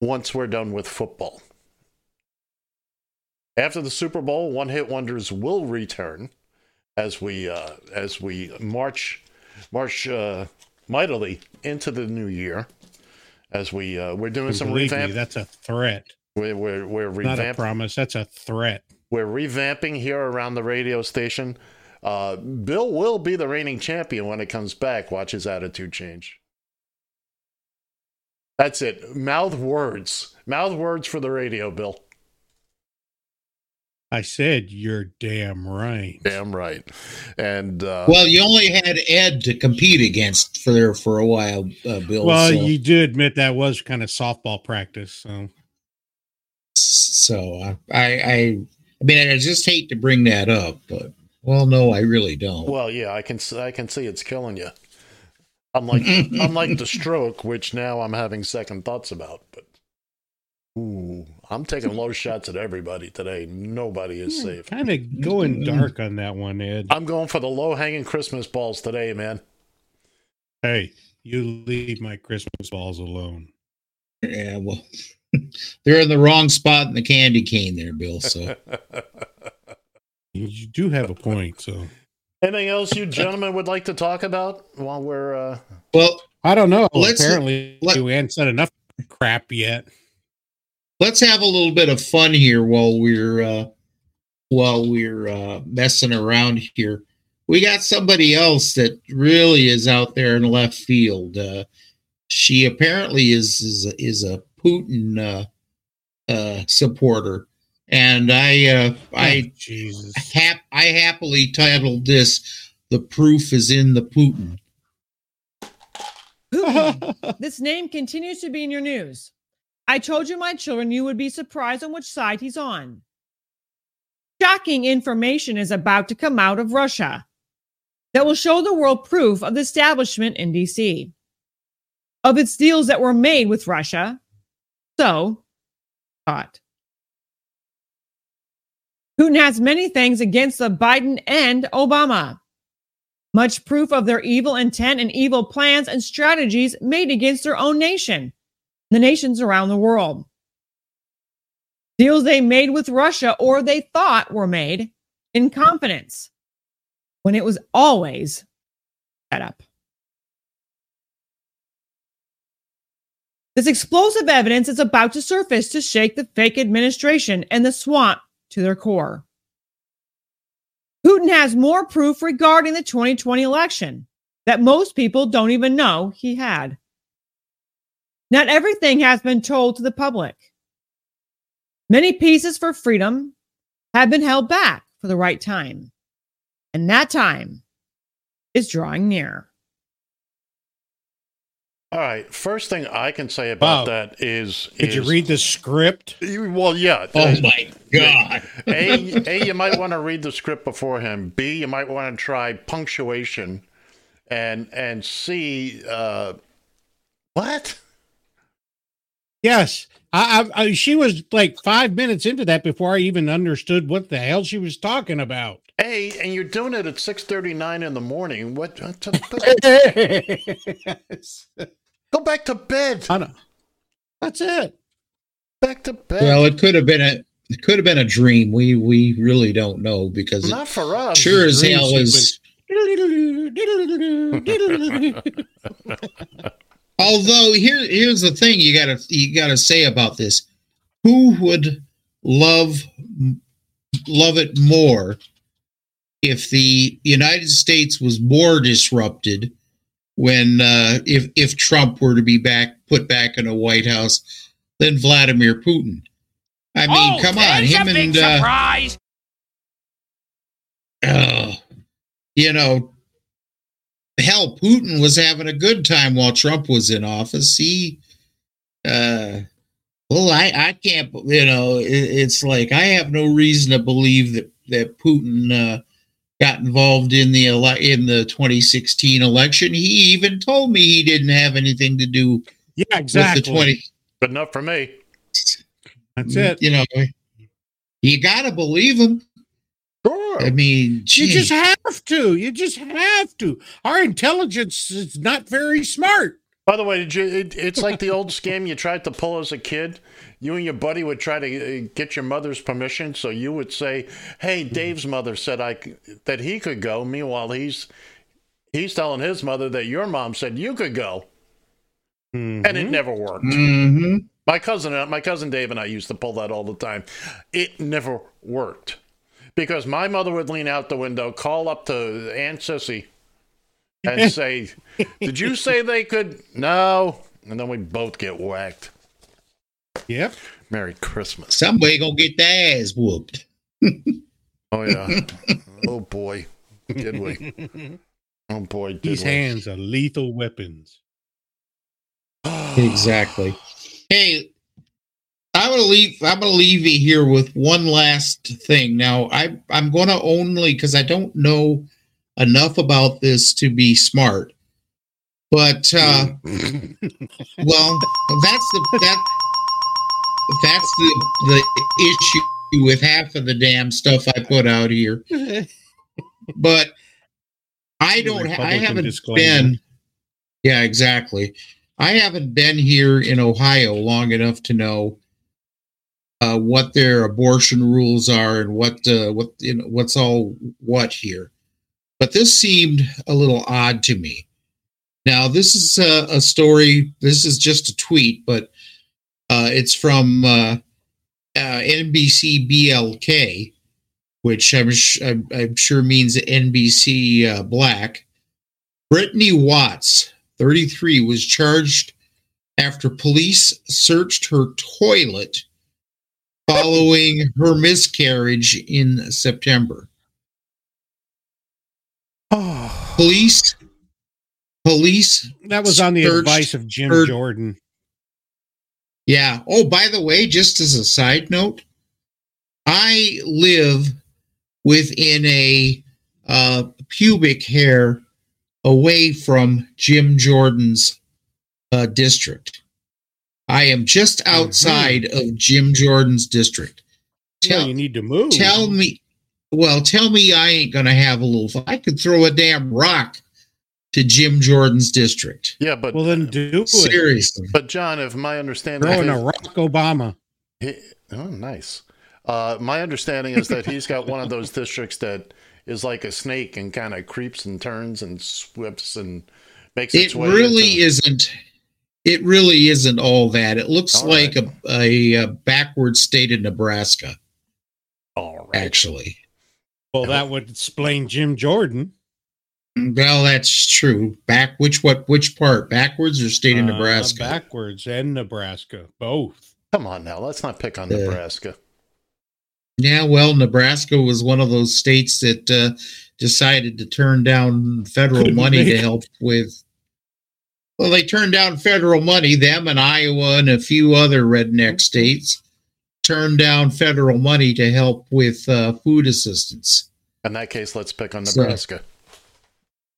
once we're done with football. After the Super Bowl, One Hit Wonders will return. As we uh, as we march march uh, mightily into the new year. As we uh, we're doing some Believe me, revamp. that's a threat. We're we're, we're Not a promise. That's a threat. We're revamping here around the radio station. Uh, Bill will be the reigning champion when it comes back. Watch his attitude change. That's it. Mouth words. Mouth words for the radio, Bill. I said you're damn right. Damn right. And uh, Well, you only had Ed to compete against for there for a while, uh, Bill. Well, so, you do admit that was kind of softball practice. So so uh, I, I, I mean, I just hate to bring that up, but well, no, I really don't. well, yeah, I can s- I can see it's killing you. Unlike unlike the stroke, which now I'm having second thoughts about. But ooh, I'm taking low shots at everybody today. Nobody is safe. kind of going dark on that one, Ed. I'm going for the low hanging Christmas balls today, man. Hey, you leave my Christmas balls alone. Yeah, well, *laughs* they're in the wrong spot in the candy cane there, Bill. So You do have a point. So Anything else you gentlemen would like to talk about while we're uh well, I don't know. Let's- Apparently, let- we haven't said enough crap yet. Let's have a little bit of fun here while we're uh, while we're uh, messing around here. We got somebody else that really is out there in left field. Uh, she apparently is is a, is a Putin uh, uh, supporter, and I uh, I Oh, Jesus. hap- I happily titled this "The Proof Is in the Putin." Putin. *laughs* this name continues to be in your news. I told you, my children, you would be surprised on which side he's on. Shocking information is about to come out of Russia that will show the world proof of the establishment in DC, of its deals that were made with Russia. So, thought. Putin has many things against the Biden and Obama much proof of their evil intent and evil plans and strategies made against their own nation, the nations around the world. Deals they made with Russia or they thought were made in confidence when it was always set up. This explosive evidence is about to surface to shake the fake administration and the swamp to their core. Putin has more proof regarding the 2020 election that most people don't even know he had. Not everything has been told to the public. Many pieces for freedom have been held back for the right time. And that time is drawing near. all right. First thing I can say about Wow. that is Did you read the script? Well, yeah. Oh my God! A, A, you might want to read the script beforehand. B, you might want to try punctuation, and and C, uh, what? Yes. I, I, I she was like five minutes into that before I even understood what the hell she was talking about. Hey, and you're doing it at six thirty nine in the morning. What? Uh, what the- *laughs* Go back to bed. I don't- That's it. Back to bed. Well, it could have been a it could have been a dream. We we really don't know because Not for us. sure as dream hell is. *laughs* *laughs* Although here here's the thing you gotta you gotta say about this: who would love love it more if the United States was more disrupted when uh, if if Trump were to be back put back in a White House than Vladimir Putin? I mean, come on, him and uh, surprise. uh, you know, hell, Putin was having a good time while Trump was in office. He, uh, well, I, I can't, you know, it, it's like I have no reason to believe that that Putin uh, got involved in the ele- in the 2016 election. He even told me he didn't have anything to do Yeah, with the exactly. 20. Good enough for me. That's it. You know, you got to believe him. Sure. I mean, You just have to. You just have to. Our intelligence is not very smart. By the way, did you, it, it's like the old scam you tried to pull as a kid. You and your buddy would try to uh, get your mother's permission, so you would say, "Hey, Dave's mother said I that he could go." Meanwhile, he's he's telling his mother that your mom said you could go, and it never worked. Mm-hmm. My cousin, uh, my cousin Dave, and I used to pull that all the time. It never worked because my mother would lean out the window, call up to Aunt Sissy, and *laughs* say, "Did you say they could?" No, and then we both get whacked. Yep. Merry Christmas. Somebody gonna get their ass whooped. Oh yeah. *laughs* oh boy, did we? Oh boy, did These we? hands are lethal weapons. exactly. Hey, I'm gonna leave. I'm gonna leave you here with one last thing. Now, I I'm gonna only because I don't know enough about this to be smart. But uh, *laughs* well, that's the that that's the the issue with half of the damn stuff I put out here. But I don't. Ha- I haven't disclaimer. been. Yeah, exactly. I haven't been here in Ohio long enough to know uh, what their abortion rules are and what uh, what you know, what's all what here. But this seemed a little odd to me. Now, this is a, a story. This is just a tweet, but uh, it's from uh, uh, NBC BLK, which I'm, sh- I'm, I'm sure means NBC uh, Black. Brittany Watts, 33, was charged after police searched her toilet following her miscarriage in September. *sighs* Police, police. That was on the advice of Jim her- Jordan. Yeah. Oh, by the way, just as a side note, I live within a uh, pubic hair away from Jim Jordan's uh, district. I am just outside of Jim Jordan's district. Tell well, you need to move. Tell me, well, tell me I ain't going to have a little. I could throw a damn rock to Jim Jordan's district. Yeah, but Well, then do it. Seriously. but John, if my understanding Throwing is- a rock Obama. He- oh, nice. Uh, my understanding is that he's got one of those districts that is like a snake and kind of creeps and turns and swips and makes its way. It really into- isn't. It really isn't all that. It looks All like a, a, a backward state of Nebraska. All right. Actually, Well, that would explain Jim Jordan. well, that's true. Back which what which part? Backwards or state of Uh, Nebraska? backwards and Nebraska, both. Come on now, let's not pick on Uh, Nebraska. Yeah, well, Nebraska was one of those states that uh, decided to turn down federal Couldn't money to help with. Well, they turned down federal money. Them and Iowa and a few other redneck states turned down federal money to help with uh, food assistance. In that case, let's pick on So- Nebraska.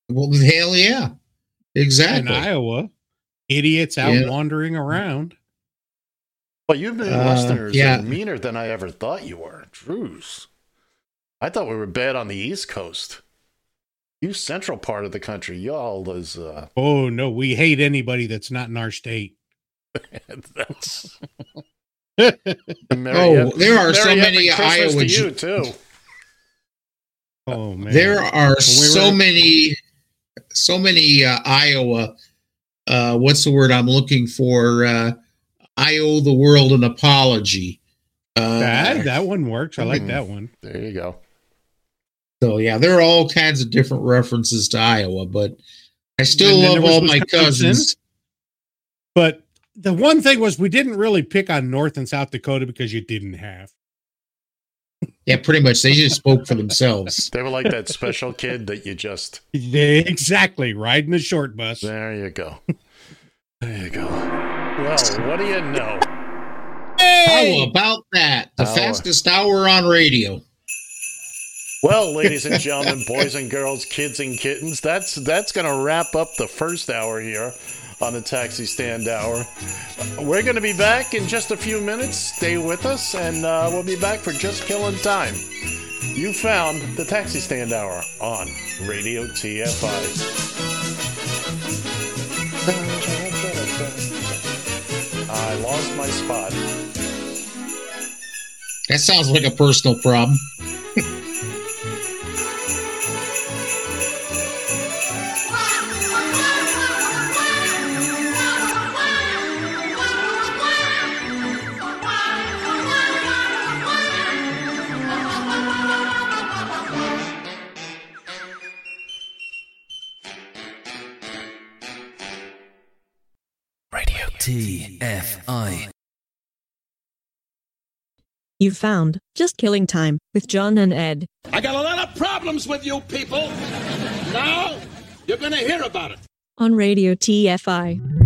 Well, hell yeah, exactly. In exactly. Iowa, idiots out Yeah. wandering around. Well, you've been Uh, Westerners yeah. are meaner than I ever thought you were. Drews. I thought we were bad on the East Coast. You central part of the country, y'all is uh Oh no, we hate anybody that's not in our state. *laughs* that's *laughs* Oh, there are so many Iowa to you too. *laughs* Oh man, There are we so were- many, so many uh, Iowa. Uh, what's the word I'm looking for? Uh, I owe the world an apology. Uh, that that one works. I like Mhm. that one. There you go. So yeah, there are all kinds of different references to Iowa, but I still And love there was all my cousins. But the one thing was we didn't really pick on North and South Dakota because you didn't have. Yeah, pretty much. They just spoke for themselves. They were like that special kid that you just Exactly, riding the short bus. there you go. There you go. Well, what do you know? How about that? The Hour. fastest hour on radio. Well, *laughs* ladies and gentlemen, boys and girls, kids and kittens, that's that's going to wrap up the first hour here on the Taxi Stand Hour. We're going to be back in just a few minutes. Stay with us, and uh, we'll be back for just killing time. You found the Taxi Stand Hour on Radio TFI. I lost my spot. That sounds like a personal problem. TFI. You've found Just Killing Time with John and Ed. I got a lot of problems with you people. Now, you're going to hear about it. on Radio TFI.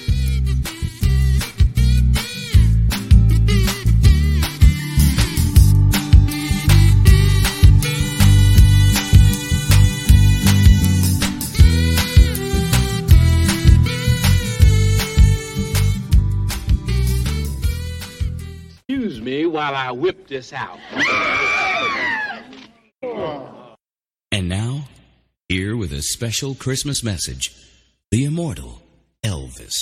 While I whip this out. And now, here with a special Christmas message, the immortal Elvis.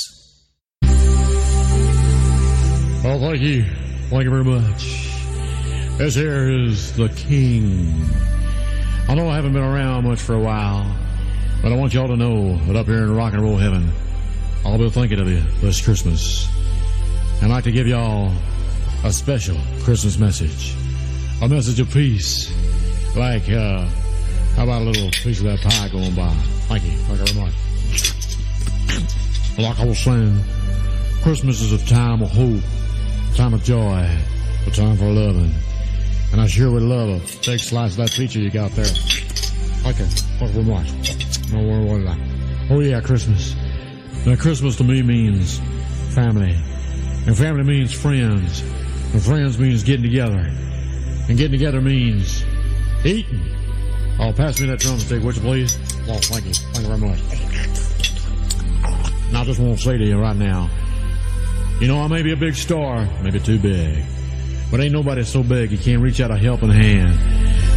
Well, thank you. Thank you very much. This here is the King. I know I haven't been around much for a while, but I want y'all to know that up here in rock and roll heaven, I'll be thinking of you this Christmas. I'd like to give y'all a special Christmas message. A message of peace. Like, uh, how about a little piece of that pie going by? Thank you. Thank you very much. Like I was saying, Christmas is a time of hope, a time of joy, a time for loving. And I sure would love a big slice of that pizza you got there. Okay, thank you very much. No worry about that. Oh yeah, Christmas. Now Christmas to me means family. And family means friends. And friends means getting together. And getting together means eating. Oh, pass me that drumstick, would you please? Oh, thank you. Thank you very much. And I just want to say to you right now, you know, I may be a big star, maybe too big, but ain't nobody so big you can't reach out a helping hand,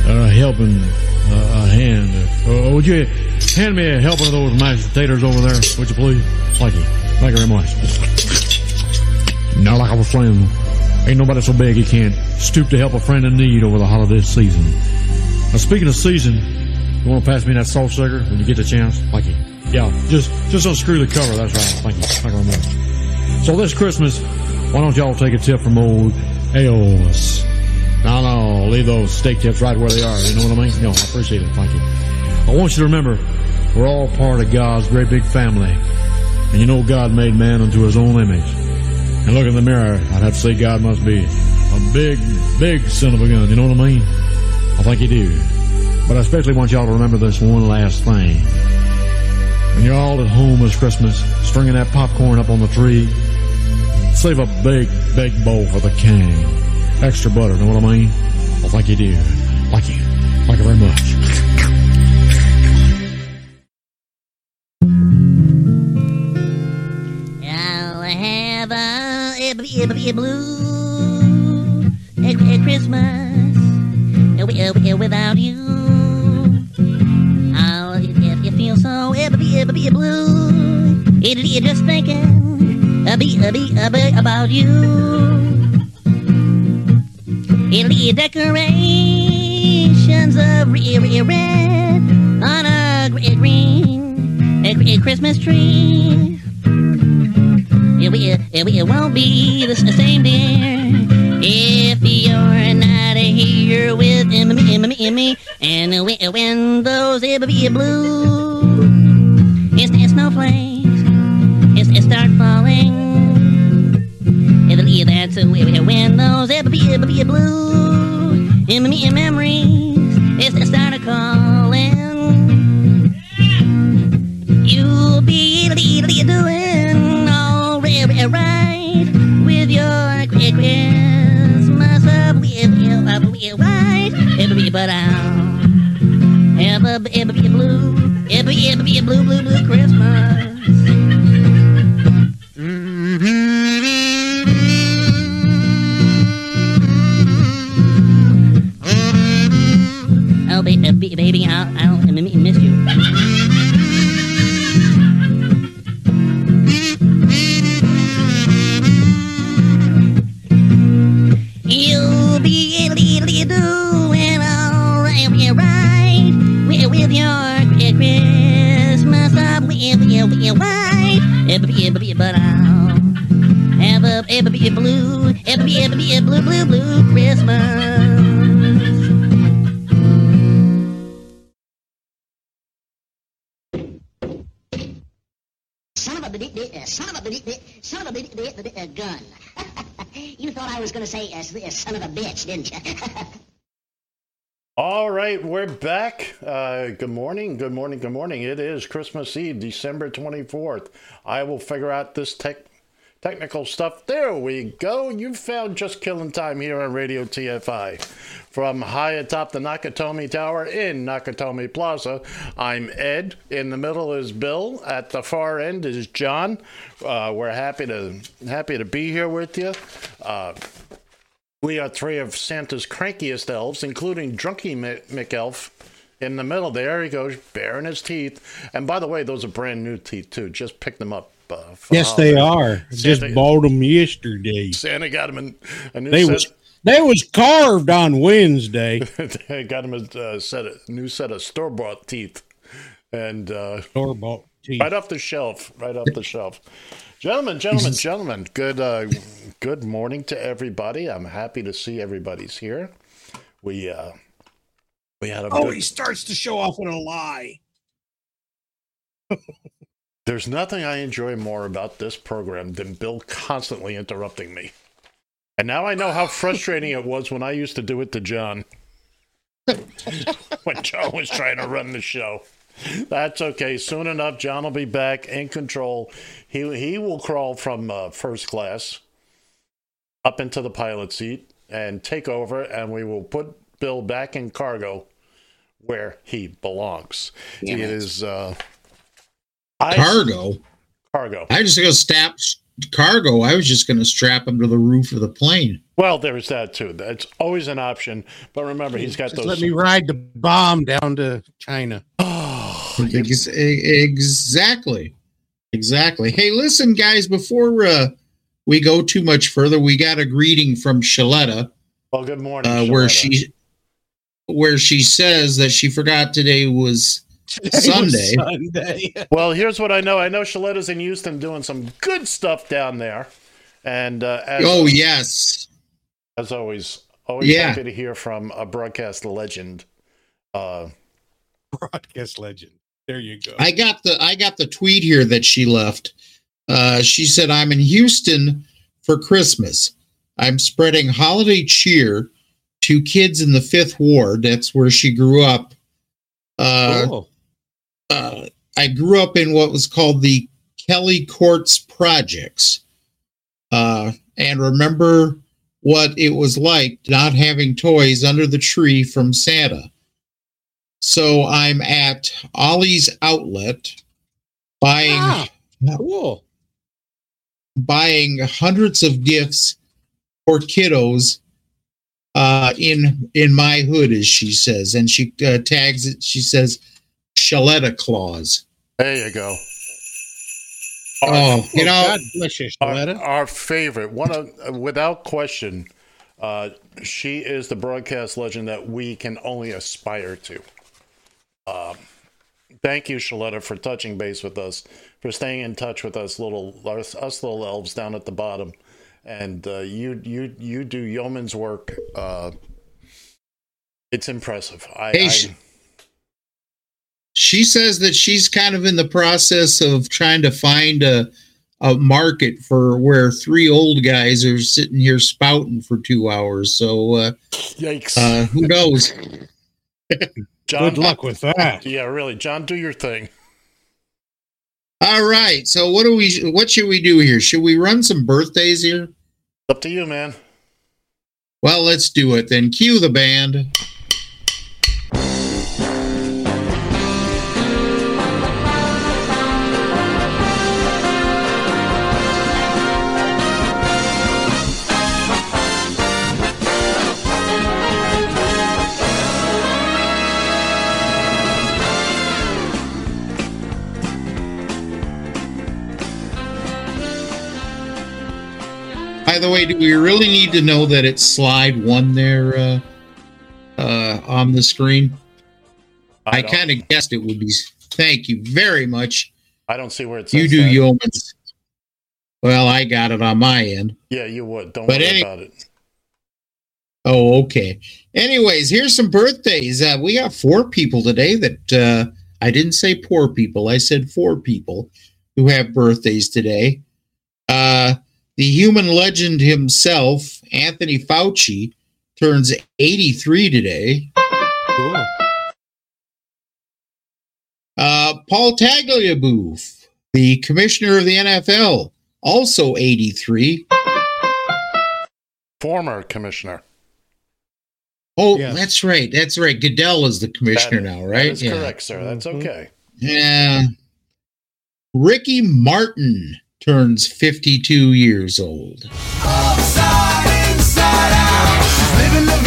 or a helping uh, a hand. Uh, would you hand me a helping of those mashed potatoes over there, would you please? Thank you. Thank you very much. Now, like I was saying, ain't nobody so big he can't stoop to help a friend in need over the holiday season. Now, speaking of season, you want to pass me that salt sugar when you get the chance? Thank you. Yeah, just just unscrew the cover. That's right. Thank you. Thank you very much. So this Christmas, why don't y'all take a tip from old Elvis? No, no, leave those steak tips right where they are. You know what I mean? No, I appreciate it. Thank you. I want you to remember, we're all part of God's great big family. And you know God made man unto his own image. And look in the mirror, I'd have to say God must be a big, big son of a gun. You know what I mean? I think you do. But I especially want y'all to remember this one last thing. When you're all at home this Christmas, stringing that popcorn up on the tree, save a big, big bowl for the king. Extra butter, you know what I mean? I think you, do. Like you. Thank you very much. Blue a, a Christmas a, a, a, without you. I'll if you feel so it'll a, a, a blue. It, it just thinking a, be, a, be, a, be about you. It'll be decorations of re- re- red on a green a, a Christmas tree. It, it, it won't be the same, dear, if you're not here with me, me, me, me. And when, those blue, it's, snowflakes, it's, it start falling. That's when those blue, in me memories, it's, it Be re- right with your Christmas with right? Be but out. It'll be, a blue, it'll be, be blue, blue, blue son of a bitch, didn't you? *laughs* All right, we're back. Uh, good morning, good morning, good morning. It is Christmas Eve, December 24th. I will figure out this tech technical stuff. There we go. You found just killing time here on Radio TFI. From high atop the Nakatomi Tower in Nakatomi Plaza, I'm Ed. In the middle is Bill. At the far end is John. Uh, we're happy to happy to be here with you. Uh, we are three of Santa's crankiest elves, including Drunky McElf. In the middle there, he goes baring his teeth. And by the way, those are brand new teeth too. Just picked them up. Uh, Yes, they holidays. are. Just Santa, bought them yesterday. Santa got him in a new They set. was they was carved on Wednesday. *laughs* they got him a uh, set of, new set of store bought teeth, and uh, store bought teeth right off the shelf, right off the shelf. Gentlemen, gentlemen, *laughs* gentlemen, good uh, good morning to everybody. I'm happy to see everybody's here. We uh, we had a Oh, good- he starts to show off with a lie. *laughs* There's nothing I enjoy more about this program than Bill constantly interrupting me. And now I know how frustrating it was when I used to do it to John. *laughs* when John was trying to run the show. That's okay. Soon enough, John will be back in control. He he will crawl from uh, first class up into the pilot seat and take over, and we will put Bill back in cargo where he belongs. Damn it it. is uh, I- Cargo. Cargo. I was just gonna strap cargo. I was just gonna strap him to the roof of the plane. Well, there's that too. That's always an option. But remember, he's got Just those. let me ride the bomb down to China. Ex- exactly, exactly. Hey, listen, guys. Before uh, we go too much further, we got a greeting from Shaletta. Well, good morning. uh, where Shaletta. she where she says that she forgot today was Sunday. Sunday. *laughs* well, here's what I know. I know Shaletta's in Houston doing some good stuff down there, and uh, as, Oh yes, as always, always Yeah. happy to hear from a broadcast legend. Uh, Broadcast legend. There you go. I got the I got the tweet here that she left. Uh, she said, "I'm in Houston for Christmas. I'm spreading holiday cheer to kids in the Fifth Ward. That's where she grew up. Uh, Cool. uh, I grew up in what was called the Kelly Courts Projects, uh, and remember what it was like not having toys under the tree from Santa. So I'm at Ollie's Outlet buying Ah, cool. buying hundreds of gifts for kiddos uh, in in my hood, as she says, and she uh, tags it. She says, "Shaletta Claus." there you go. Oh, you know, God bless you, Our, Shaletta. our favorite, one of uh, without question, uh, she is the broadcast legend that we can only aspire to. Um, thank you, Shaletta, for touching base with us, for staying in touch with us, little us, us little elves down at the bottom, and uh, you you you do yeoman's work. Uh, it's impressive. I, Hey, I sh- she says that she's kind of in the process of trying to find a a market for where three old guys are sitting here spouting for two hours. So uh, yikes. uh, who knows? *laughs* John, Good luck with that. Yeah, really, John, do your thing. All right. So what do we? What should we do here? Should we run some birthdays here? Up to you, man. Well, let's do it then. Cue the band. The way, do we really need to know that it's slide one there uh, uh, on the screen? I, kind of guessed it would be. Thank you very much. I don't see where it's. You do that. yeomans. Well, I got it on my end. Yeah, you would. Don't But worry any- about it. Oh, okay. Anyways, here's some birthdays. Uh, we got four people today that uh, I didn't say poor people. I said four people who have birthdays today. Uh, the human legend himself, Anthony Fauci, turns 83 today. Cool. Uh, Paul Tagliabue, the commissioner of the NFL, also 83. Former commissioner. Oh, Yes. that's right. That's right. Goodell is the commissioner That- now, right? That is correct, sir. That's Mhm. okay. Yeah. Ricky Martin turns 52 years old. By the way,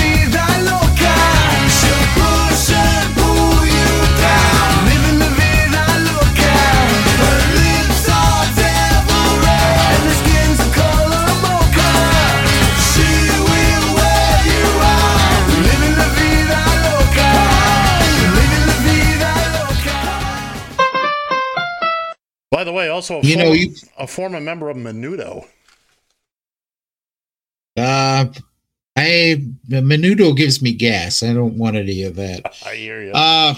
also a, You know, former, you- a former member of Menudo. Uh, I Menudo gives me gas. I don't want any of that. *laughs* I hear you. Uh,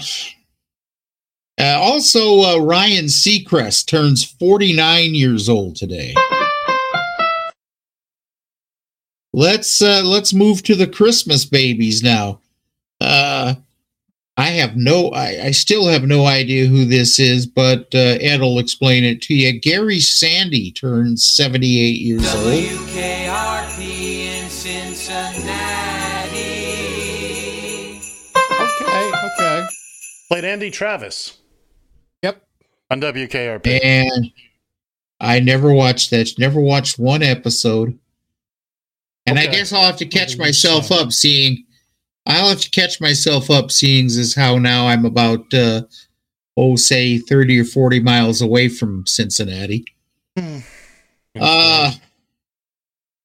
uh, also, uh, Ryan Seacrest turns 49 years old today. Let's uh, let's move to the Christmas babies now. Uh, I have no, I, I still have no idea who this is, but uh, Ed will explain it to you. Gary Sandy turns 78 years old. WKRP in Cincinnati. Okay. Okay. Played Andy Travis Yep. on WKRP. And I never watched that. Never watched one episode. And I guess I'll have to catch myself up seeing. I'll have to catch myself up seeing as how now I'm about, uh, oh, say 30 or 40 miles away from Cincinnati. Uh,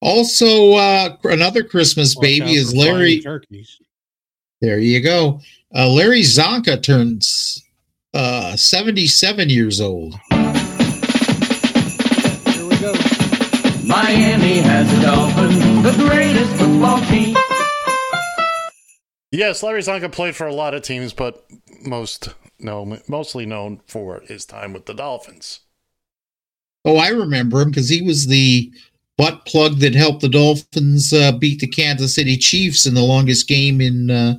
also, uh, another Christmas Watch baby is Larry. Turkeys. There you go. Uh, Larry Csonka turns uh, 77 years old. Here we go. Miami has a dolphin, the greatest football team. Yes, Larry Csonka played for a lot of teams, but most no, mostly known for his time with the Dolphins. Oh, I remember him because he was the butt plug that helped the Dolphins uh, beat the Kansas City Chiefs in the longest game in uh,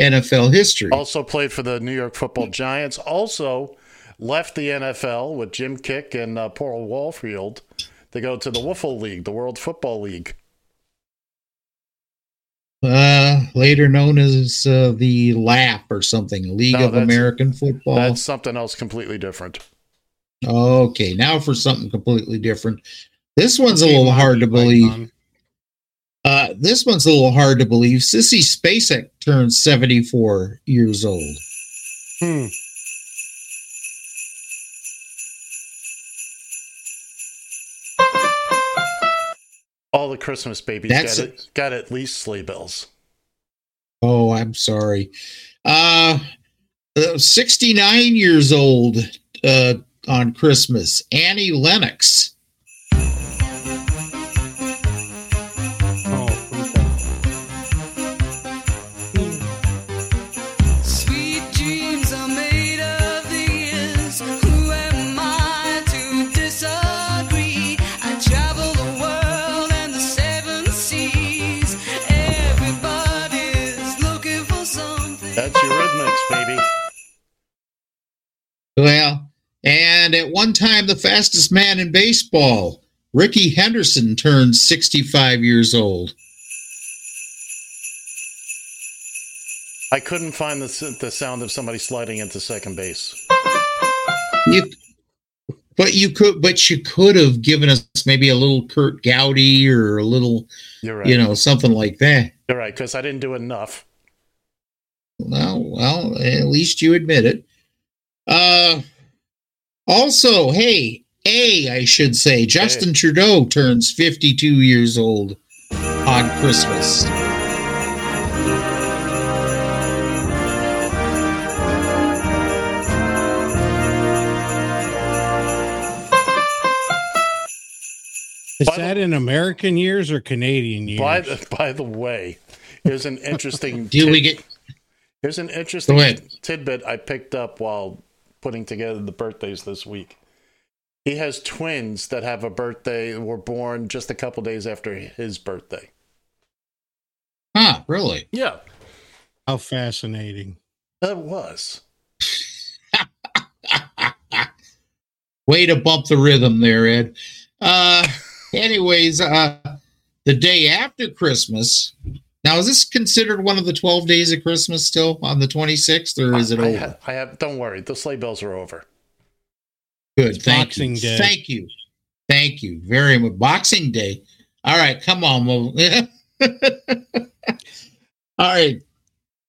NFL history. Also played for the New York Football Giants. Also left the NFL with Jim Kiick and uh, Paul Warfield to go to the Wiffle League, the World Football League. Uh, later known as uh, the LAP or something, League No, of American Football. That's something else completely different. Okay, now for something completely different. This one's a little hard to believe. Uh, this one's a little hard to believe. Sissy Spacek turned 74 years old. Hmm. All the Christmas babies got, it, got at least sleigh bells. Oh, I'm sorry. Uh, uh 69 years old uh, on Christmas. Annie Lennox. Well, and at one time, the fastest man in baseball, Rickey Henderson, turned 65 years old. I couldn't find the, the sound of somebody sliding into second base. You, but you could, but you could have given us maybe a little Kurt Gowdy or a little, right. you know, something like that. You're right, because I didn't do enough. Well, well, at least you admit it. Uh, also, hey, A, I should say, Justin Trudeau turns 52 years old on Christmas. Is that in American years or Canadian years? By the, by the way, here's an interesting. *laughs* Do we get- Here's an interesting tidbit I picked up while putting together the birthdays this week. He has twins that have a birthday were born just a couple days after his birthday. Huh, really? Yeah, How fascinating. that was. *laughs* Way to bump the rhythm there, Ed. Uh, anyways, uh, the day after Christmas. Now, is this considered one of the 12 days of Christmas still on the 26th, or is it I, over? ha- I have. Don't worry, the sleigh bells are over. Good. Thank Boxing you. Day. Thank you. Thank you very much. Boxing Day. All right, come on. Mo. *laughs* All right.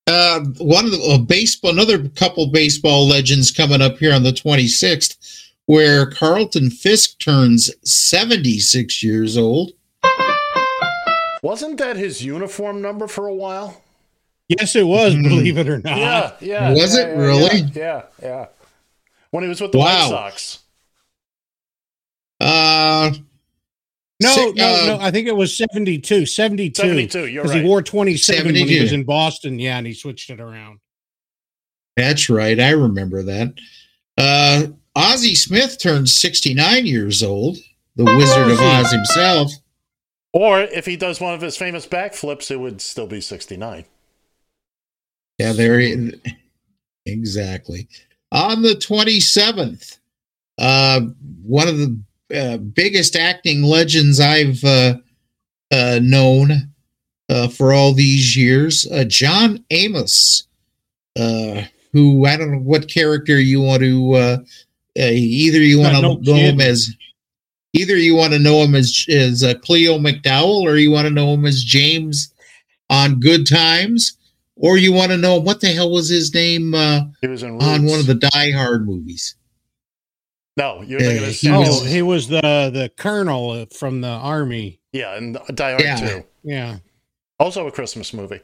Uh, one of the uh, baseball, another couple baseball legends coming up here on the 26th, where Carlton Fisk turns 76 years old. Wasn't that his uniform number for a while? Yes, it was, Mhm. believe it or not. Yeah, yeah. Was yeah, it yeah, really? Yeah, yeah, yeah. When he was with the Wow. White Sox. Uh, No, si- no, uh, no. I think it was 72. 72. 72, you're Because right. he wore 27 when he was in Boston. Yeah, and he switched it around. That's right. I remember that. Uh, Ozzie Smith turns 69 years old, the Wizard of Oz himself. Or if he does one of his famous backflips, it would still be 69. Yeah, there he- exactly. On the 27th, uh, one of the uh, biggest acting legends I've uh, uh, known uh, for all these years, uh, John Amos, uh, who I don't know what character you want to uh, uh, either you want to no know him as either you want to know him as as uh, Cleo McDowell or you want to know him as James on Good Times or you want to know what the hell was his name uh, He was in on one of the Die Hard movies. No, you're Yeah, thinking of he Samuel. was- Oh, he was the the colonel from the army. Yeah, and Die Hard Yeah. 2. Yeah. Also a Christmas movie.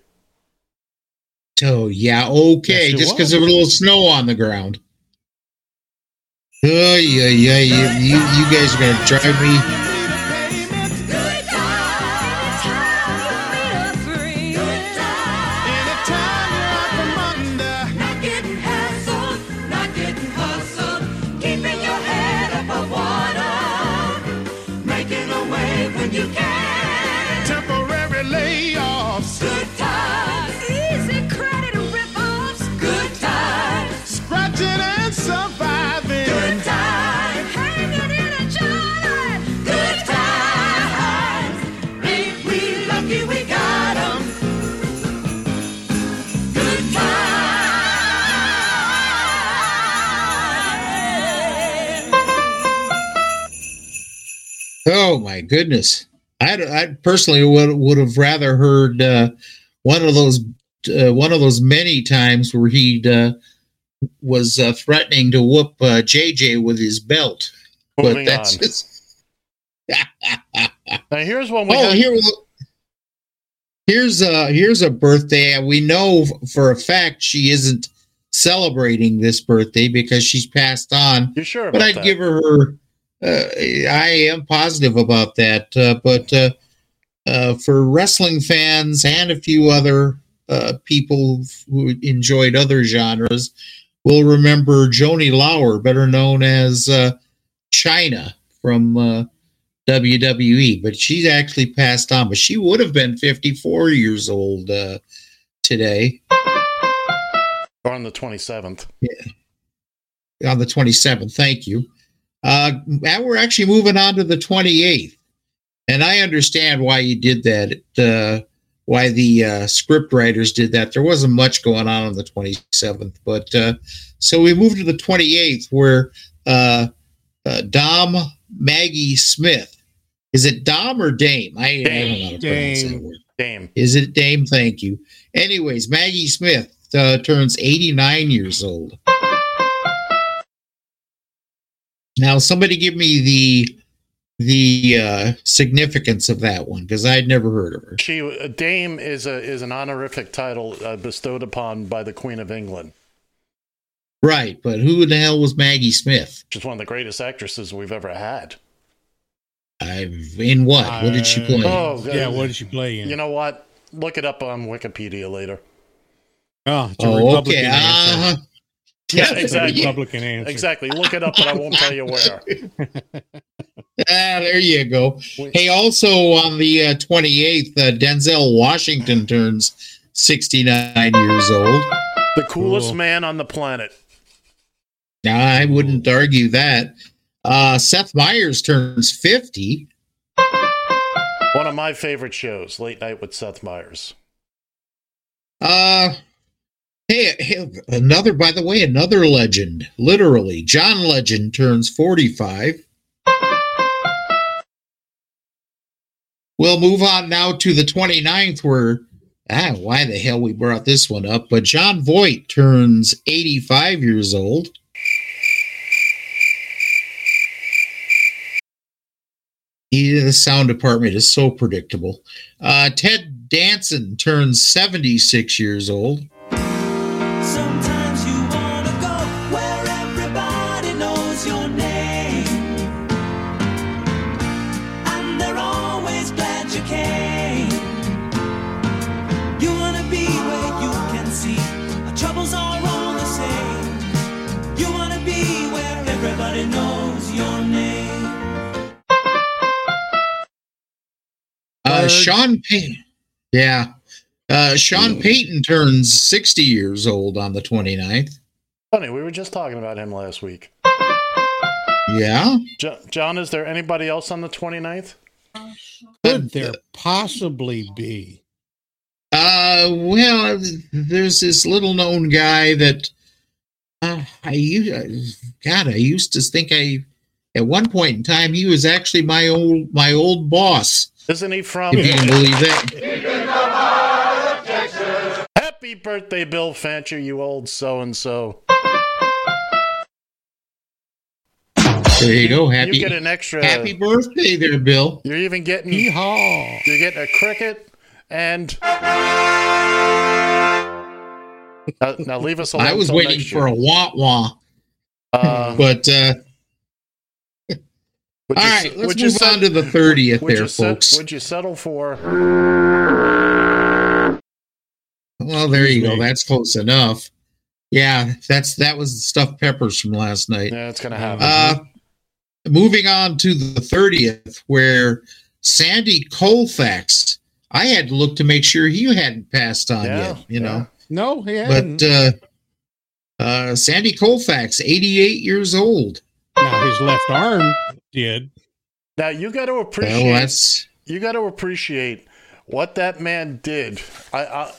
Oh yeah, okay, Yes, just because was. there was a little snow on the ground. Oh yeah, yeah, you you, guys are gonna drive me. Oh my goodness, I I personally would would have rather heard uh, one of those uh, one of those many times where he uh, was uh, threatening to whoop uh, JJ with his belt, but that's on. just. *laughs* Now here's one we oh, had- here, here's a here's a birthday. and We know for a fact she isn't celebrating this birthday because she's passed on. You sure But I'd that? give her. Uh, I am positive about that. Uh, but uh, uh, for wrestling fans and a few other uh, people who enjoyed other genres, we'll remember Joanie Laurer, better known as uh, Chyna from uh, WWE. But she's actually passed on. But she would have been 54 years old uh, today on the 27th. on the 27th. Thank you. Uh, now we're actually moving on to the 28th. And I understand why you did that, uh, why the uh, script writers did that. There wasn't much going on on the 27th. But uh, so we moved to the 28th where uh, uh, Dom Maggie Smith. Is it Dom or Dame? I, I don't know how to pronounce that Dame. word. Dame. Is it Dame? Thank you. Anyways, Maggie Smith uh, turns 89 years old. Now, somebody give me the the uh, significance of that one because I'd never heard of her. She uh, Dame is a is an honorific title uh, bestowed upon by the Queen of England. Right, but who the hell was Maggie Smith? She's one of the greatest actresses we've ever had. I've in what? what did she play? Oh, Yeah, what did she play in? You know what? Look it up on Wikipedia later. Oh, it's a Oh, Republican okay. answer. Yeah, It's a exactly. Republican *laughs* answer. Exactly. Look it up, but I won't tell you where. *laughs* Ah, there you go. Hey, also on the uh, 28th, uh, Denzel Washington turns 69 years old. The coolest Cool. man on the planet. Now, I wouldn't argue that. Uh, Seth Meyers turns 50. One of my favorite shows, Late Night with Seth Meyers. Uh, hey, hey, another, by the way, another legend, literally. John Legend turns 45. We'll move on now to the 29th, where, ah, why the hell we brought this one up, but Jon Voight turns 85 years old. Yeah, the sound department is so predictable. Uh, Ted Danson turns 76 years old. Sean Payton. Yeah. Uh, Sean Payton turns 60 years old on the 29th. Funny, we were just talking about him last week. Yeah. Jo- John, is there anybody else on the 29th? Could there possibly be? Uh, well, there's this little known guy that uh, I used. God, I used to think I. At one point in time, he was actually my old my old boss. Isn't he from? If you can believe it. Happy birthday, Bill Fancher, you old so and so. There you go. Happy. You get an extra. Happy birthday, there, Bill. You're even getting. Yeehaw. You're getting a cricket and. Now, now leave us alone. I was waiting for a wah wah, Uh, but uh, all you right, let's would move set- on to the 30th there, you set- folks. would you settle for? Well, there you go. me. That's close enough. Yeah, that's that was the stuffed peppers from last night. Yeah, it's gonna happen. Uh, moving on to the 30th, where Sandy Koufax, I had to look to make sure he hadn't passed on Yeah, yet, you know. No, he hadn't. But uh, uh, Sandy Koufax, 88 years old. now his left arm did. now you got to appreciate. Well, you got to appreciate what that man did. I, I,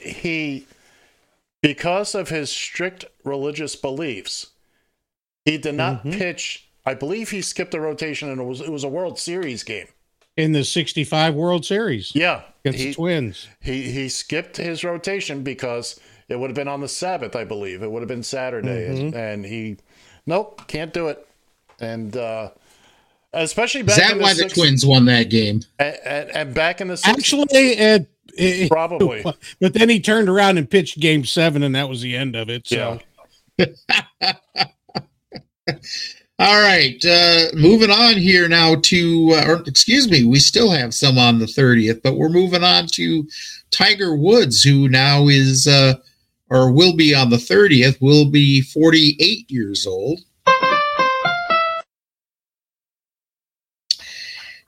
he, because of his strict religious beliefs, he did not Mhm. pitch. I believe he skipped a rotation, and it was it was a World Series game. in the 65 World Series Yeah, against he, the Twins. he he skipped his rotation because it would have been on the Sabbath, I believe. It would have been Saturday, and, and he, nope, can't do it. And uh, especially is back that in the why the six- Twins won that game? and, and, and back in the six- Actually, it, it- Probably. *laughs* But then he turned around and pitched Game Seven, and that was the end of it. So *laughs* All right, uh, moving on here now to, uh, or excuse me, we still have some on the 30th, but we're moving on to Tiger Woods, who now is, uh, or will be on the 30th, will be 48 years old.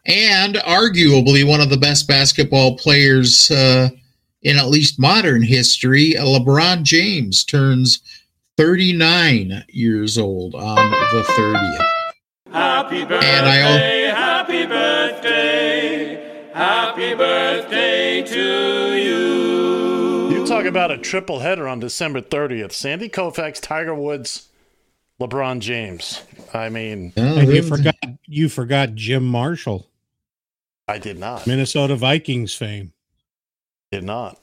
And arguably one of the best basketball players uh, in at least modern history, uh, LeBron James turns 39 years old on the 30th. Happy birthday, And I al- happy birthday, happy birthday to you. You talk about a triple header on December 30th. Sandy Koufax, Tiger Woods, LeBron James. I mean, And you forgot you forgot Jim Marshall, I did not. Minnesota Vikings fame. Did not.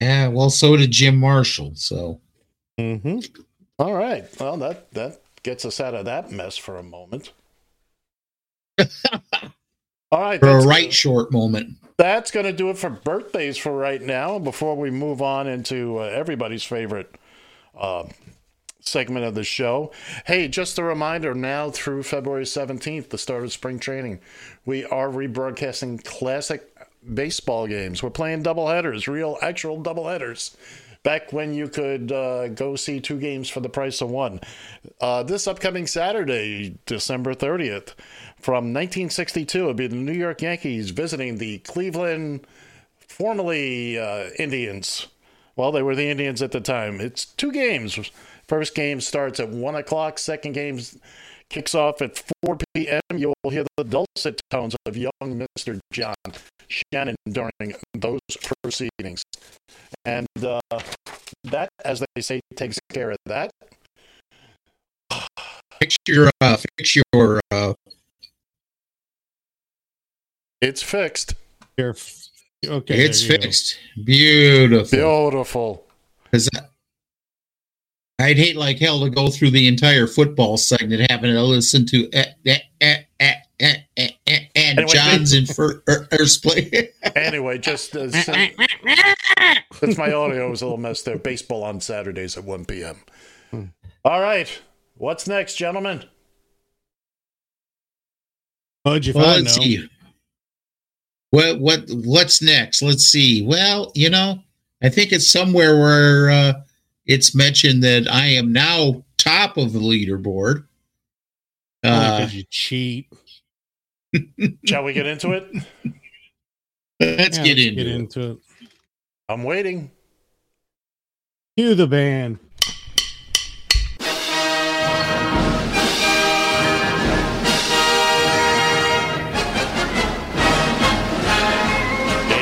Yeah, well, so did Jim Marshall. So Mm-hmm. All right. Well, that that gets us out of that mess for a moment. *laughs* All right. for a that's- right short moment. That's going to do it for birthdays for right now. Before we move on into uh, everybody's favorite uh, segment of the show, hey, just a reminder now through February 17th, the start of spring training, we are rebroadcasting classic baseball games. We're playing doubleheaders, real, actual doubleheaders. Back when you could uh, go see two games for the price of one. Uh, this upcoming Saturday, December 30th, from 1962, it'll be the New York Yankees visiting the Cleveland, formerly uh, Indians. Well, they were the Indians at the time. It's two games. First game starts at 1 o'clock, second game kicks off at 4 p.m. You'll hear the dulcet tones of young Mr. John Shannon during those proceedings. And uh, that, as they say, takes care of that. Fix your, uh, fix your, uh, It's fixed. Here, okay, it's there you go. fixed. Beautiful. Beautiful. 'Cause I- I'd hate like hell to go through the entire football segment having to listen to eh, eh, eh, eh, eh, eh, eh, and Anyway, John's in fir- er, first place. *laughs* Anyway, just uh, *laughs* since my audio was a little messed there. Baseball on Saturdays at 1 p.m. All right. What's next, gentlemen? How'd you well, find let's out? see. What what what's next? Let's see. Well, you know, I think it's somewhere where uh, it's mentioned that I am now top of the leaderboard. Uh, because you cheat. *laughs* Shall we get into it? let's Yeah, get let's into get it. into it. I'm waiting. Cue the band.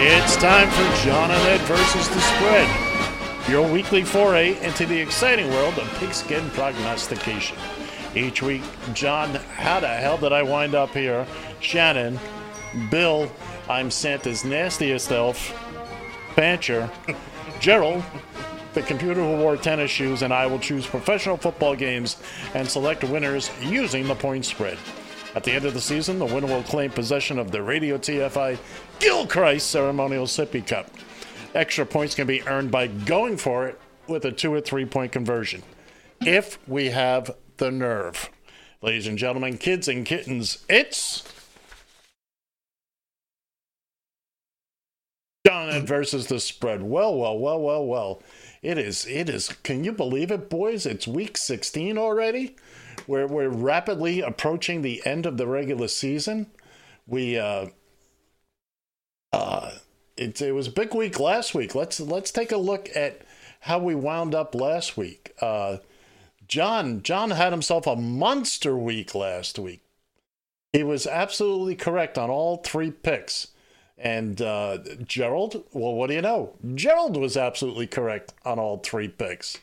It's time for John and Ed versus the spread. Your weekly foray into the exciting world of pigskin prognostication. Each week, John, how the hell did I wind up here? Shannon, Bill, I'm Santa's nastiest elf, Fancher, Gerald, the computer who wore tennis shoes, and I will choose professional football games and select winners using the point spread. At the end of the season, the winner will claim possession of the Radio TFI Gilchrist Ceremonial Sippy Cup. Extra points can be earned by going for it with a two or three point conversion. If we have the nerve. Ladies and gentlemen, kids and kittens, it's John versus the spread. Well, well, well, well, well. It is, it is. Can you believe it, boys? It's week 16 already. We're, we're rapidly approaching the end of the regular season. We, uh, uh, it, it was a big week last week. Let's, let's take a look at how we wound up last week. Uh, John, John had himself a monster week last week. He was absolutely correct on all three picks. And uh, Gerald, well, what do you know? Gerald was absolutely correct on all three picks.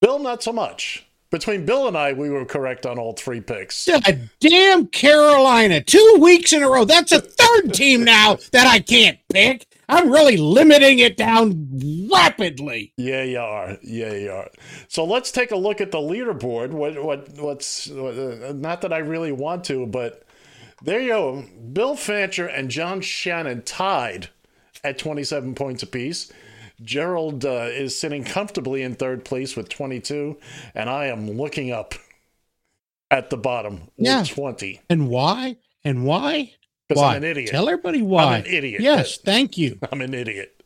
Bill, not so much. Between Bill and I, we were correct on all three picks. God damn Carolina. Two weeks in a row. That's a third team now that I can't pick. I'm really limiting it down rapidly. Yeah, you are. Yeah, you are. So let's take a look at the leaderboard. What, what, what's uh, not that I really want to, but there you go. Bill Fancher and John Shannon tied at 27 points apiece. Gerald uh, is sitting comfortably in third place with 22, and I am looking up at the bottom with Yeah. 20. And why? And why? 'Cause why? I'm an idiot. Tell everybody why. I'm an idiot. Yes, thank you. *laughs* I'm an idiot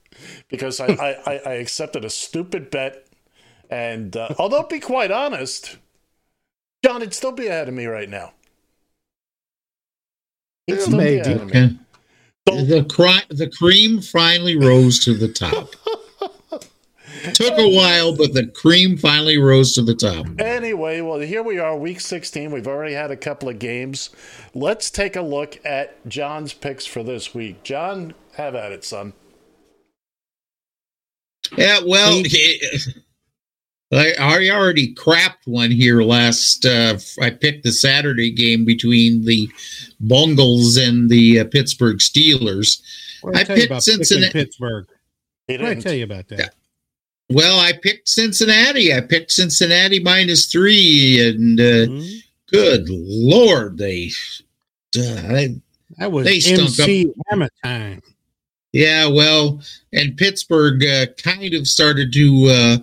because I, *laughs* I, I, I accepted a stupid bet. And uh, although, to be quite honest, John, it'd still be ahead of me right now. It'd still be ahead of me. Okay. The cri- the cream finally rose to the top. *laughs* Took a while, but the cream finally rose to the top. Anyway, well, here we are, week 16. We've already had a couple of games. Let's take a look at John's picks for this week. John, have at it, son. Yeah, well, I, I already crapped one here last. Uh, I picked the Saturday game between the Bungles and the uh, Pittsburgh Steelers. I I picked Cincinnati. Pittsburgh? What did I tell you about that? Well, I picked Cincinnati. I picked Cincinnati minus three, and uh, Mm-hmm. good lord, they uh, I- That was they stunk up. MC Hammer time. Yeah, well, and Pittsburgh uh, kind of started to uh,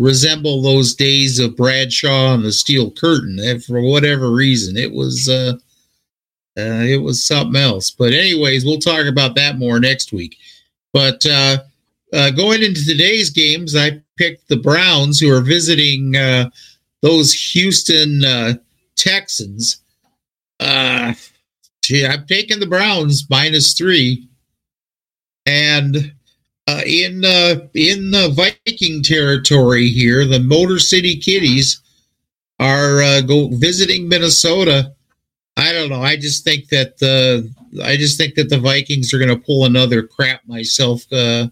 resemble those days of Bradshaw and the Steel Curtain. And for whatever reason, it was uh, uh, it was something else. But anyways, we'll talk about that more next week. But uh, uh, going into today's games, I picked the Browns, who are visiting uh, those Houston uh, Texans. Uh, gee, I've taken the Browns minus three and uh, in uh, in the Viking territory here, the Motor City Kitties are uh, go visiting Minnesota. I don't know. I just think that the I just think that the Vikings are going to pull another crap myself uh,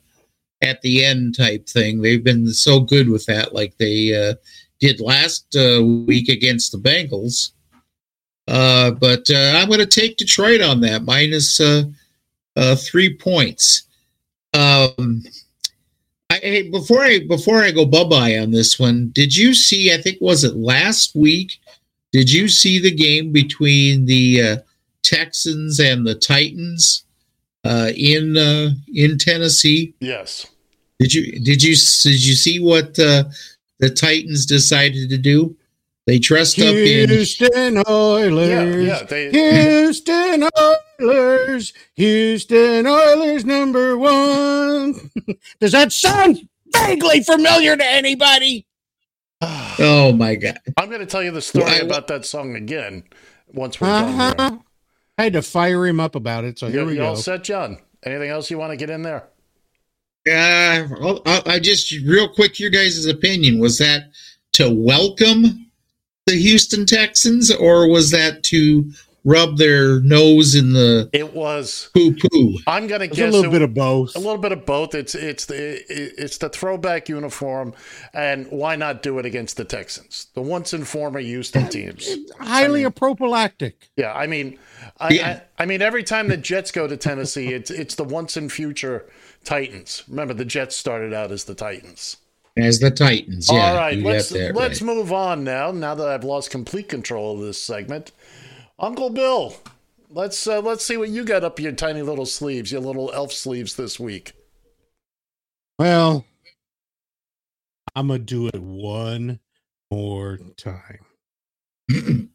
at the end type thing. They've been so good with that, like they uh, did last uh, week against the Bengals. Uh, but uh, I'm going to take Detroit on that minus uh, uh, three points. Um, I, hey, before I before I go bye bye on this one, did you see? I think was it last week? Did you see the game between the uh, Texans and the Titans uh, in uh, in Tennessee? Yes. Did you did you did you see what uh, the Titans decided to do? They dressed up in Houston Oilers. Yeah, yeah, they- Houston Oilers. Houston Oilers number one. *laughs* Does that sound vaguely familiar to anybody? *sighs* Oh my god! I'm going to tell you the story Well, I- about that song again once we're done. here. Uh-huh. I had to fire him up about it, so here we you all go. set, John? Anything else you want to get in there? Uh, I'll- I'll- I just real quick, your guys' opinion was that to welcome the Houston Texans, or was that to rub their nose in the It was. poo poo? I'm going to It's guess a little it- bit of both. A little bit of both. It's it's the it's the throwback uniform, and why not do it against the Texans, the once and former Houston teams? Highly a prophylactic. Yeah, I mean, I, Yeah. I, I mean, every time the Jets go to Tennessee, it's it's the once and future Titans. Remember, the Jets started out as the Titans. As the Titans, yeah. All right, let's let's right. move on now. Now that I've lost complete control of this segment, Uncle Bill, let's uh, let's see what you got up your tiny little sleeves, your little elf sleeves this week. Well, I'm going to do it one more time. *clears throat*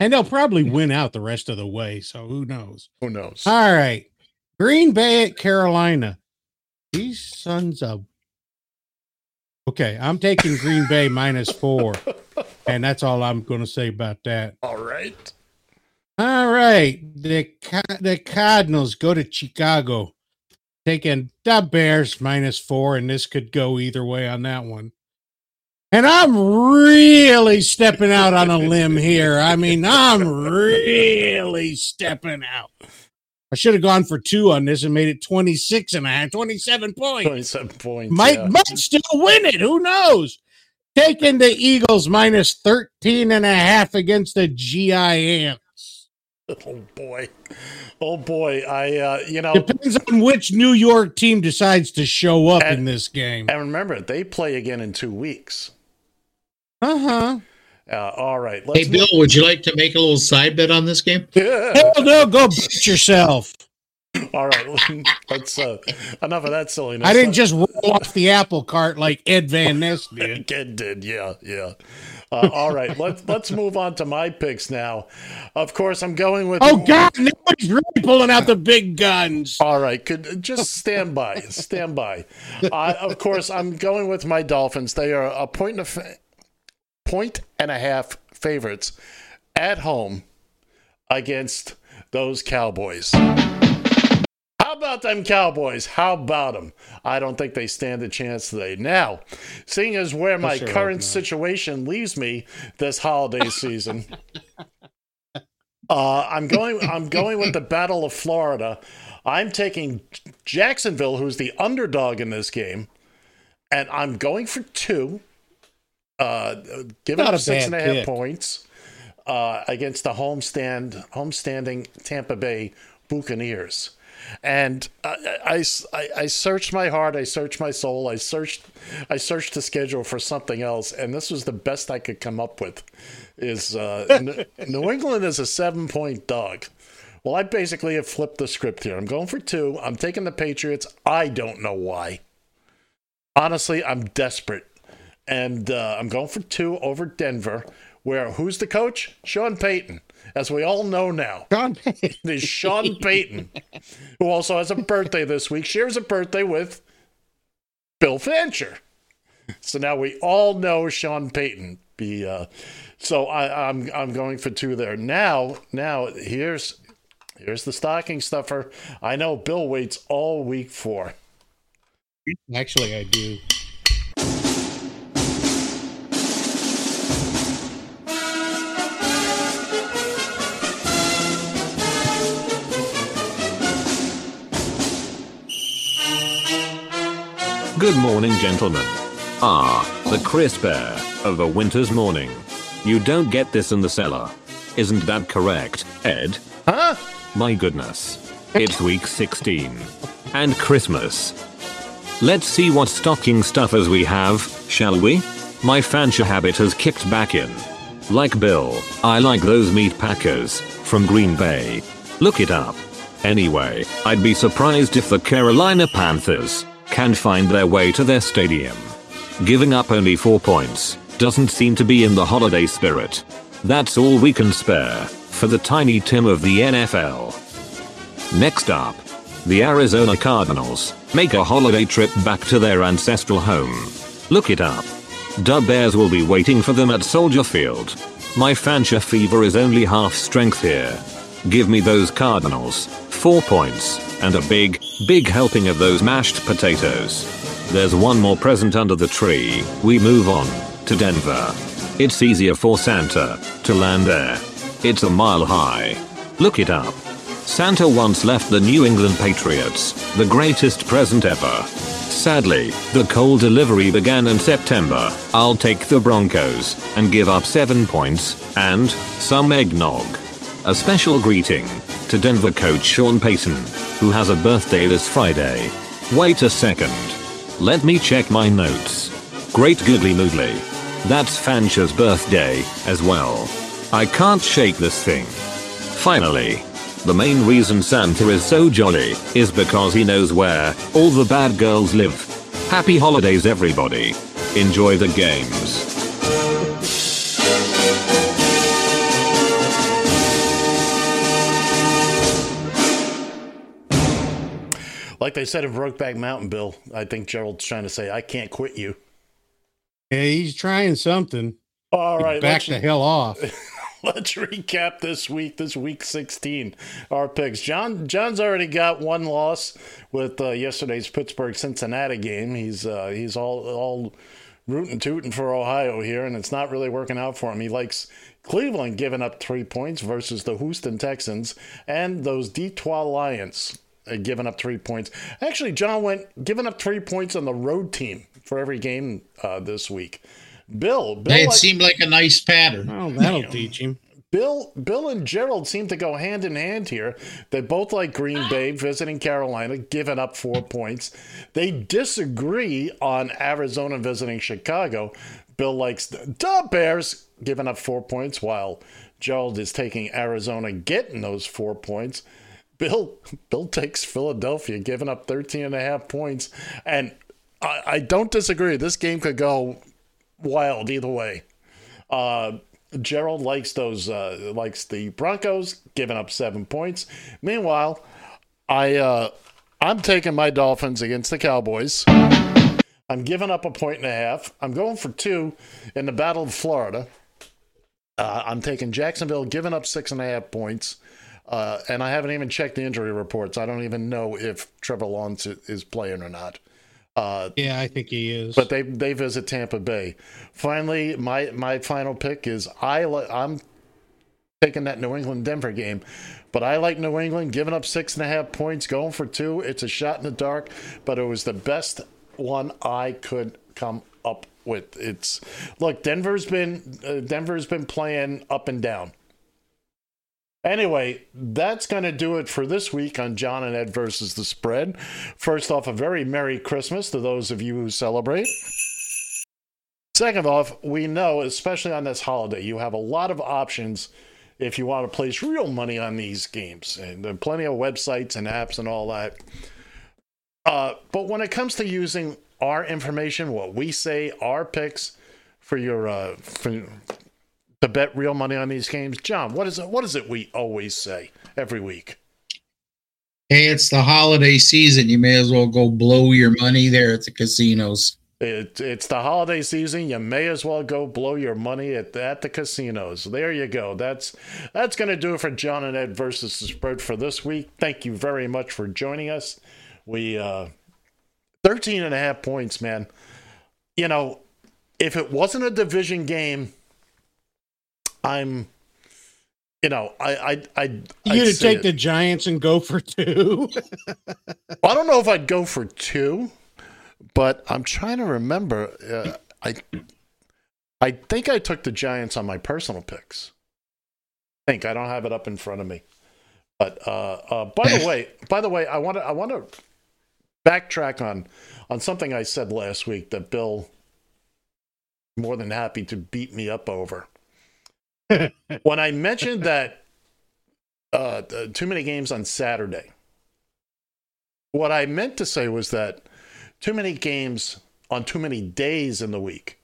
and they'll probably win out the rest of the way, so who knows? Who knows? All right. Green Bay at Carolina. These sons of. Okay, I'm taking Green Bay minus four. *laughs* And that's all I'm going to say about that. All right. All right. The, the Cardinals go to Chicago, taking the Bears minus four, and this could go either way on that one. And I'm really stepping out on a limb here. I mean, I'm really stepping out. I should have gone for two on this and made it 26 and a half, 27 points. 27 points. Might, yeah. might still win it. Who knows? Taking the Eagles minus 13 and a half against the Giants. Oh boy. Oh boy. I uh you know Depends on which New York team decides to show up in this game. and remember they play again in two weeks. Uh huh. Uh, all right. Let's Hey, Bill, would you like to make a little side bet on this game? Hell no, go bet yourself. All right. *laughs* Let's uh enough of that silliness. I didn't just roll off the apple cart like Ed Van Ness *laughs* did. Ken did, yeah, yeah. Uh, all right, let's let's move on to my picks now. Of course, I'm going with. Oh God, nobody's really pulling out the big guns. All right, could just stand by, stand by. Uh, of course, I'm going with my Dolphins. They are a point and a fa- point and a half favorites at home against those Cowboys. How about them Cowboys? How about them? I don't think they stand a chance today. Now, seeing as where my sure current situation leaves me this holiday *laughs* season, uh, I'm going. I'm going with the Battle of Florida. I'm taking Jacksonville, who's the underdog in this game, and I'm going for two. Uh, giving Not up six and a half pick. points uh, against the homestand, homestanding Tampa Bay Buccaneers. And I, I, I, searched my heart, I searched my soul, I searched, I searched the schedule for something else, and this was the best I could come up with. Is uh, *laughs* New England is a seven point dog. Well, I basically have flipped the script here. I'm going for two. I'm taking the Patriots. I don't know why. Honestly, I'm desperate. And uh, I'm going for two over Denver, where who's the coach? Sean Payton. As we all know now. Sean Payton. *laughs* Is Sean Payton, who also has a birthday this week, shares a birthday with Bill Fancher. So now we all know Sean Payton. Be uh, so I, I'm I'm going for two there. Now now here's here's the stocking stuffer. I know Bill waits all week for. Actually, I do. Good morning, gentlemen. Ah, the crisp air of a winter's morning. You don't get this in the cellar. Isn't that correct, Ed? Huh? My goodness. It's week 16. And Christmas. Let's see what stocking stuffers we have, shall we? My Fancher habit has kicked back in. Like Bill, I like those meat packers from Green Bay. Look it up. Anyway, I'd be surprised if the Carolina Panthers can find their way to their stadium. Giving up only 4 points doesn't seem to be in the holiday spirit. That's all we can spare for the tiny Tim of the NFL. Next up, the Arizona Cardinals make a holiday trip back to their ancestral home. Look it up. Dub Bears will be waiting for them at Soldier Field. My Fancher fever is only half strength here. Give me those Cardinals, 4 points, and a big, big helping of those mashed potatoes. There's one more present under the tree. We move on to Denver. It's easier for Santa to land there. It's a mile high. Look it up. Santa once left the New England Patriots, the greatest present ever. Sadly, the coal delivery began in September. I'll take the Broncos and give up 7 points and some eggnog. A special greeting to Denver coach Sean Payton, who has a birthday this Friday. Wait a second. Let me check my notes. Great goodly moodly. That's Fancher's birthday as well. I can't shake this thing. Finally, the main reason Santa is so jolly is because he knows where all the bad girls live. Happy holidays, everybody. Enjoy the games. Like they said in Brokeback Mountain, Bill, I think Gerald's trying to say, I can't quit you. Yeah, he's trying something. All right, Back the hell off. *laughs* Let's recap this week, this week 16, our picks. John John's already got one loss with uh, yesterday's Pittsburgh Cincinnati game. He's uh, he's all all rooting tooting for Ohio here, and it's not really working out for him. He likes Cleveland giving up three points versus the Houston Texans and those Detroit Lions giving up three points. Actually, John went giving up three points on the road team for every game uh, this week. Bill, Bill It like- seemed like a nice pattern. Oh, that'll teach him. Bill, Bill, and Gerald seem to go hand in hand here. They both like Green Bay visiting Carolina, giving up four points. They disagree on Arizona visiting Chicago. Bill likes the Duh, Bears giving up four points, while Gerald is taking Arizona getting those four points. Bill, Bill takes Philadelphia giving up 13 and a half points, and I, I don't disagree. This game could go wild either way. Uh, Gerald likes those uh, likes the Broncos giving up seven points. Meanwhile, I uh, I'm taking my Dolphins against the Cowboys. I'm giving up a point and a half. I'm going for two in the Battle of Florida. Uh, I'm taking Jacksonville, giving up six and a half points. Uh, and I haven't even checked the injury reports. I don't even know if Trevor Lawrence is playing or not. Uh, Yeah, I think he is. but they they visit Tampa Bay. Finally, my my final pick is I li- I'm taking that New England Denver game, but I like New England giving up six and a half points, going for two. It's a shot in the dark, but it was the best one I could come up with. It's look, Denver's been uh, Denver's been playing up and down. Anyway, that's going to do it for this week on John and Ed versus the spread. First off, a very Merry Christmas to those of you who celebrate. Second off, we know, especially on this holiday, you have a lot of options if you want to place real money on these games. And there are plenty of websites and apps and all that. Uh, but when it comes to using our information, what we say, our picks for your uh, for, to bet real money on these games, John, what is it? What is it we always say every week? Hey, it's the holiday season. You may as well go blow your money there at the casinos. It, it's the holiday season. You may as well go blow your money at, at the casinos. There you go. That's that's going to do it for John and Ed versus the spread for this week. Thank you very much for joining us. We uh 13 and a half points, man. You know, if it wasn't a division game, I'm you know, I I I you I'd to take it. the Giants and go for two. *laughs* I don't know if I'd go for two, but I'm trying to remember. Uh, I I think I took the Giants on my personal picks. I think I don't have it up in front of me. But uh, uh, by the *laughs* way, by the way, I want to I want to backtrack on on something I said last week that Bill more than happy to beat me up over. *laughs* when I mentioned that uh, too many games on Saturday, what I meant to say was that too many games on too many days in the week.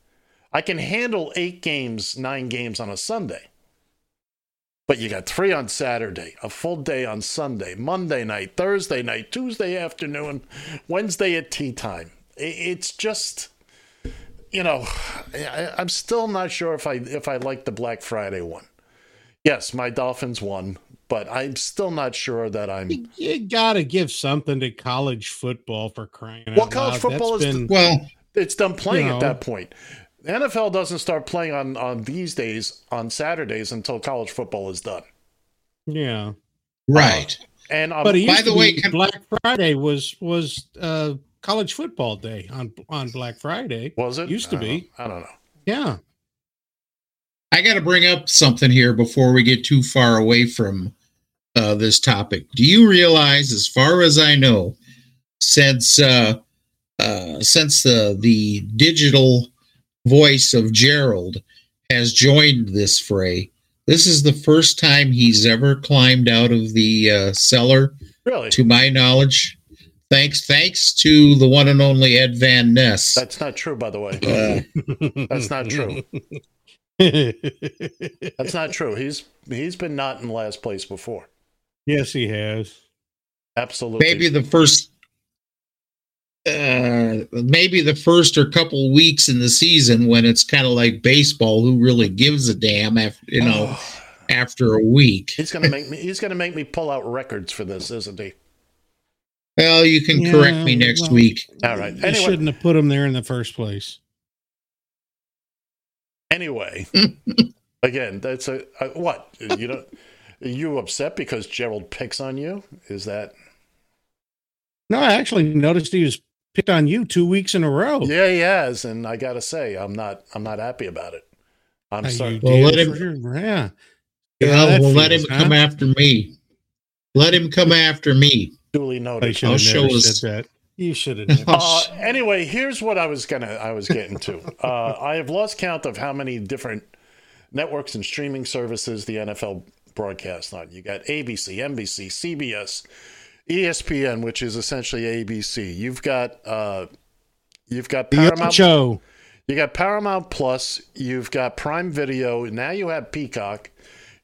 I can handle eight games, nine games on a Sunday. But you got three on Saturday, a full day on Sunday, Monday night, Thursday night, Tuesday afternoon, Wednesday at tea time. It's just, you know, I- I'm still not sure if I if I like the Black Friday one. Yes, my Dolphins won, but I'm still not sure that I'm. you got to give something to college football for crying out Well, college football That's is been- Well, it's done playing You at that point. The NFL doesn't start playing on on these days on Saturdays until college football is done. yeah. right. And um, But by the way, can- Black Friday was was uh, college football day on on Black Friday. was it Used to I be. I don't know. Yeah. I got to bring up something here before we get too far away from uh, this topic. Do you realize, as far as I know, since uh, uh, since the the digital voice of Gerald has joined this fray, this is the first time he's ever climbed out of the uh, cellar, Really? to my knowledge. Thanks, thanks to the one and only Ed Van Ness. That's not true, by the way. Uh, That's not true. *laughs* That's not true. He's he's been not in last place before. yes, he has. Absolutely. maybe the first uh maybe the first or couple weeks in the season when it's kind of like baseball who really gives a damn after you know *sighs* after a week He's gonna make me. He's gonna make me pull out records for this, isn't he? Well you can correct me next well, week All right. You shouldn't have put him there in the first place. anyway. *laughs* Again, that's a, a what you don't. Are you upset because Gerald picks on you? Is that? No, I actually noticed he was picked on you two weeks in a row. Yeah, he has, and I gotta say, I'm not. I'm not happy about it. I'm sorry. you Well, let him- for sure. Yeah. well, that we'll let him feels, come after me let him come after me Duly noted. I'll have show never us- said that. You should have *laughs* never. Uh, anyway, here's what I was gonna. I was getting to. Uh, I have lost count of how many different networks and streaming services the NFL broadcasts on. You got ABC, NBC, CBS, ESPN, which is essentially ABC. You've got uh, you've got the Paramount. Ocho. You got Paramount Plus. You've got Prime Video. Now you have Peacock.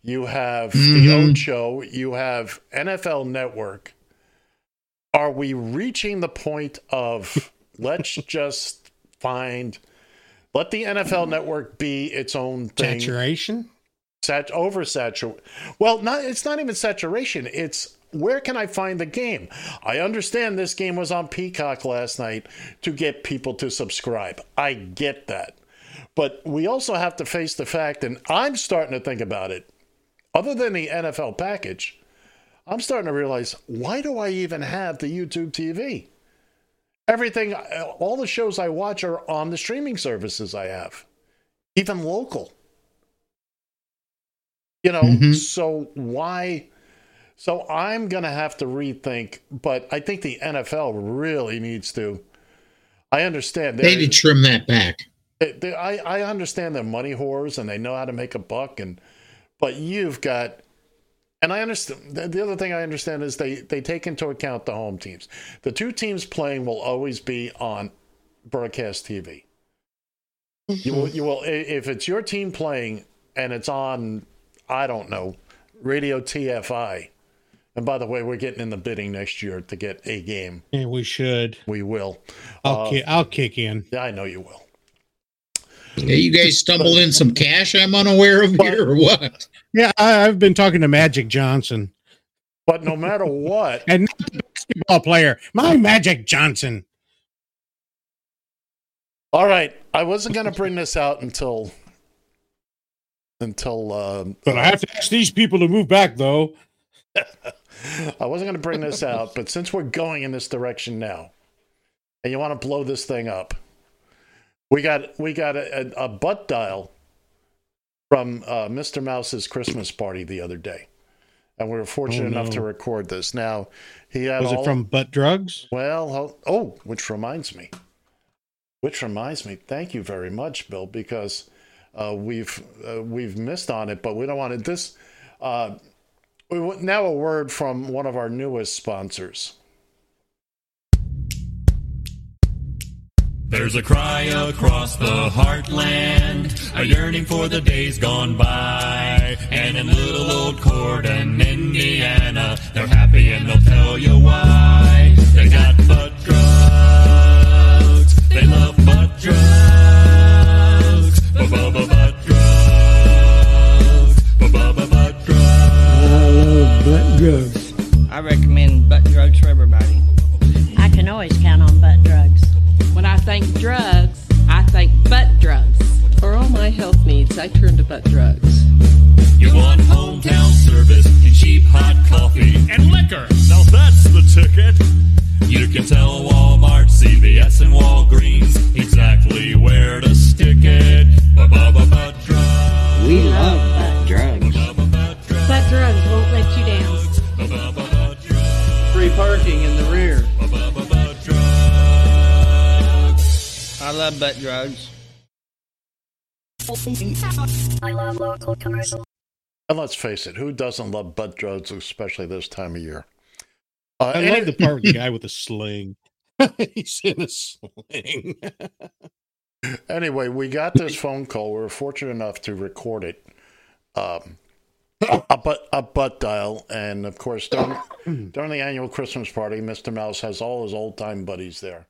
You have the Mhm. Show. You have NFL Network. Are we reaching the point of *laughs* let's just find let the NFL Network be its own thing? Saturation. Sat oversaturation. Well, not it's not even saturation. It's where can I find the game? I understand this game was on Peacock last night to get people to subscribe. I get that. But we also have to face the fact, and I'm starting to think about it, other than the NFL package, I'm starting to realize why do I even have the YouTube TV? Everything, uh, all the shows I watch are on the streaming services I have, even local. You know, mm-hmm. so why? So I'm going to have to rethink, but I think the NFL really needs to. I understand. They need to trim that back. They- they- I, I understand they're money whores and they know how to make a buck and but you've got and I understand the, the other thing I understand is they they take into account the home teams. The two teams playing will always be on broadcast TV. You will you will if it's your team playing and it's on I don't know Radio TFI. And by the way, we're getting in the bidding next year to get a game. Yeah, we should. We will. I'll, Uh, ki- I'll kick in. Yeah, I know you will. Yeah, you guys stumbled in some cash I'm unaware of here, or what? Yeah, I, I've been talking to Magic Johnson. But no matter what, *laughs* and not the basketball player, my Magic Johnson. All right, I wasn't going to bring this out until until. Um, But I have to ask these people to move back, though. *laughs* I wasn't going to bring this out, but since we're going in this direction now, and you want to blow this thing up, we got we got a, a, a butt dial from uh, Mr. Mouse's Christmas party the other day, and we were fortunate Oh, enough to record this. Now he had Was all it from Butt Drugs? well, oh, which reminds me, which reminds me, thank you very much, Bill, because uh, we've uh, we've missed on it, but we don't want it. This uh, we now a word from one of our newest sponsors. There's a cry across the heartland, a yearning for the days gone by. And in little old Corydon, Indiana, they're happy and they'll tell you why. They got butt drugs, they love butt drugs, ba-ba-ba butt drugs, ba-ba-ba butt drugs. I recommend butt drugs for everybody. I can always count on butt drugs. When I think drugs, I think butt drugs. For all my health needs, I turn to butt drugs. You want hometown service and cheap hot coffee and liquor. Now that's the ticket. You can tell Walmart, CVS, and Walgreens exactly where to stick it. Ba-ba-ba-ba drugs. We love butt drugs. Butt drugs won't let you down. Free parking in the rear. I love butt drugs. I love local commercial. And let's face it, who doesn't love butt drugs, especially this time of year? Uh, I any- love the part with the *laughs* guy with the sling. *laughs* He's in a sling. *laughs* anyway, we got this phone call. We were fortunate enough to record it. Um, a butt a butt dial, and of course during during the annual Christmas party, Mister Mouse has all his old time buddies there,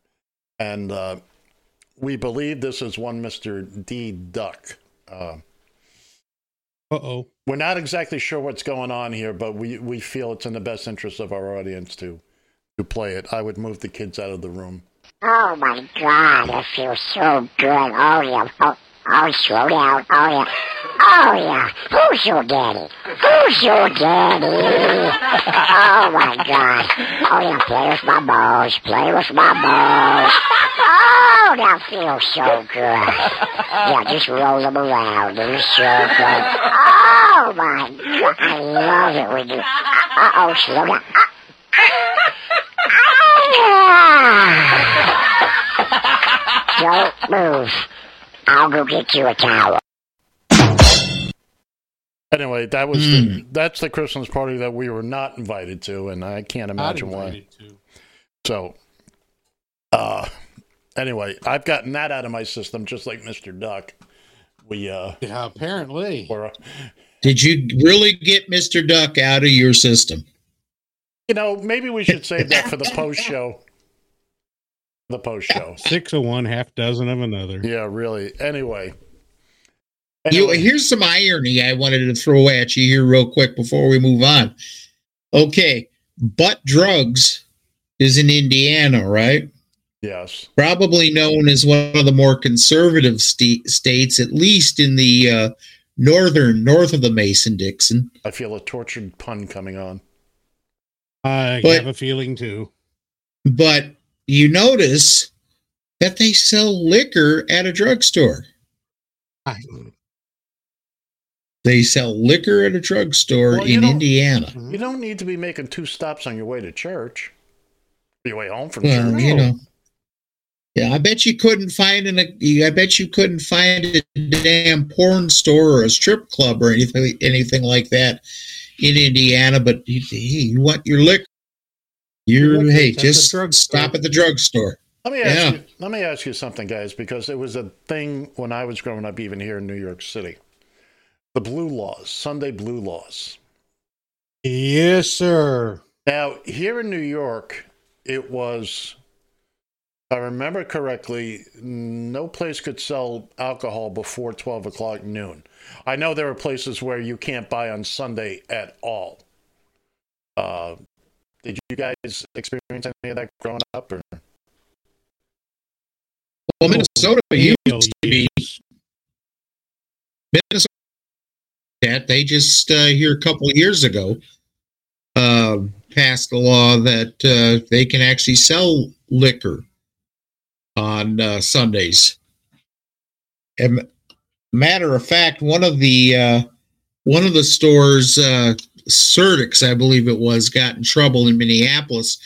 and uh, we believe this is one Mister D Duck. Uh oh. We're not exactly sure what's going on here, but we we feel it's in the best interest of our audience to to play it. I would move the kids out of the room. Oh my god, it feels so good. Oh yeah. Oh, oh slow down. Oh yeah. Oh yeah. Who's your daddy? Who's your daddy? Oh my god. Oh yeah, play with my balls. Play with my balls. Oh, that feels so good. Yeah, just roll them around in a circle. Oh my god, I love it when you. Uh oh, slow down. Ah. Don't move. I'll go get you a towel. Anyway, that was Hmm. the, that's the Christmas party that we were not invited to, and I can't imagine why. to. So, uh, anyway, I've gotten that out of my system, just like Mister Duck. We uh, yeah, apparently. We're, Did you really get Mr. Duck out of your system? you know, maybe we should save that for the post show. *laughs* The post show. *laughs* Six of one, half dozen of another. Yeah, really. Anyway, You, here's some irony I wanted to throw at you here real quick before we move on. Okay, butt drugs is in Indiana, right? Yes. Probably known as one of the more conservative sta- states, at least in the uh, northern north of the Mason Dixon. I feel a tortured pun coming on. I But- have a feeling too. But you notice that they sell liquor at a drugstore. They sell liquor at a drugstore Well, in Indiana. You don't need to be making two stops on your way to church. Your way home from Well, church. you know. Yeah, I bet you couldn't find an. I bet you couldn't find a damn porn store or a strip club or anything, anything like that in Indiana. But you, hey, you want your liquor? You're Liquor, hey, that's just drugstore. stop at the drugstore. Let me ask Yeah. you. Let me ask you something, guys, because it was a thing when I was growing up, even here in New York City. The blue laws, Sunday blue laws. Yes, sir. Now, here in New York, it was, if I remember correctly, no place could sell alcohol before 12 o'clock noon. I know there are places where you can't buy on Sunday at all. Uh, did you guys experience any of that growing up? Or? Well, Minnesota used to be Minnesota. That they just uh, here a couple of years ago uh, passed a law that uh, they can actually sell liquor on uh, Sundays. And matter of fact, one of the uh, one of the stores, Surdyk's, I believe it was, got in trouble in Minneapolis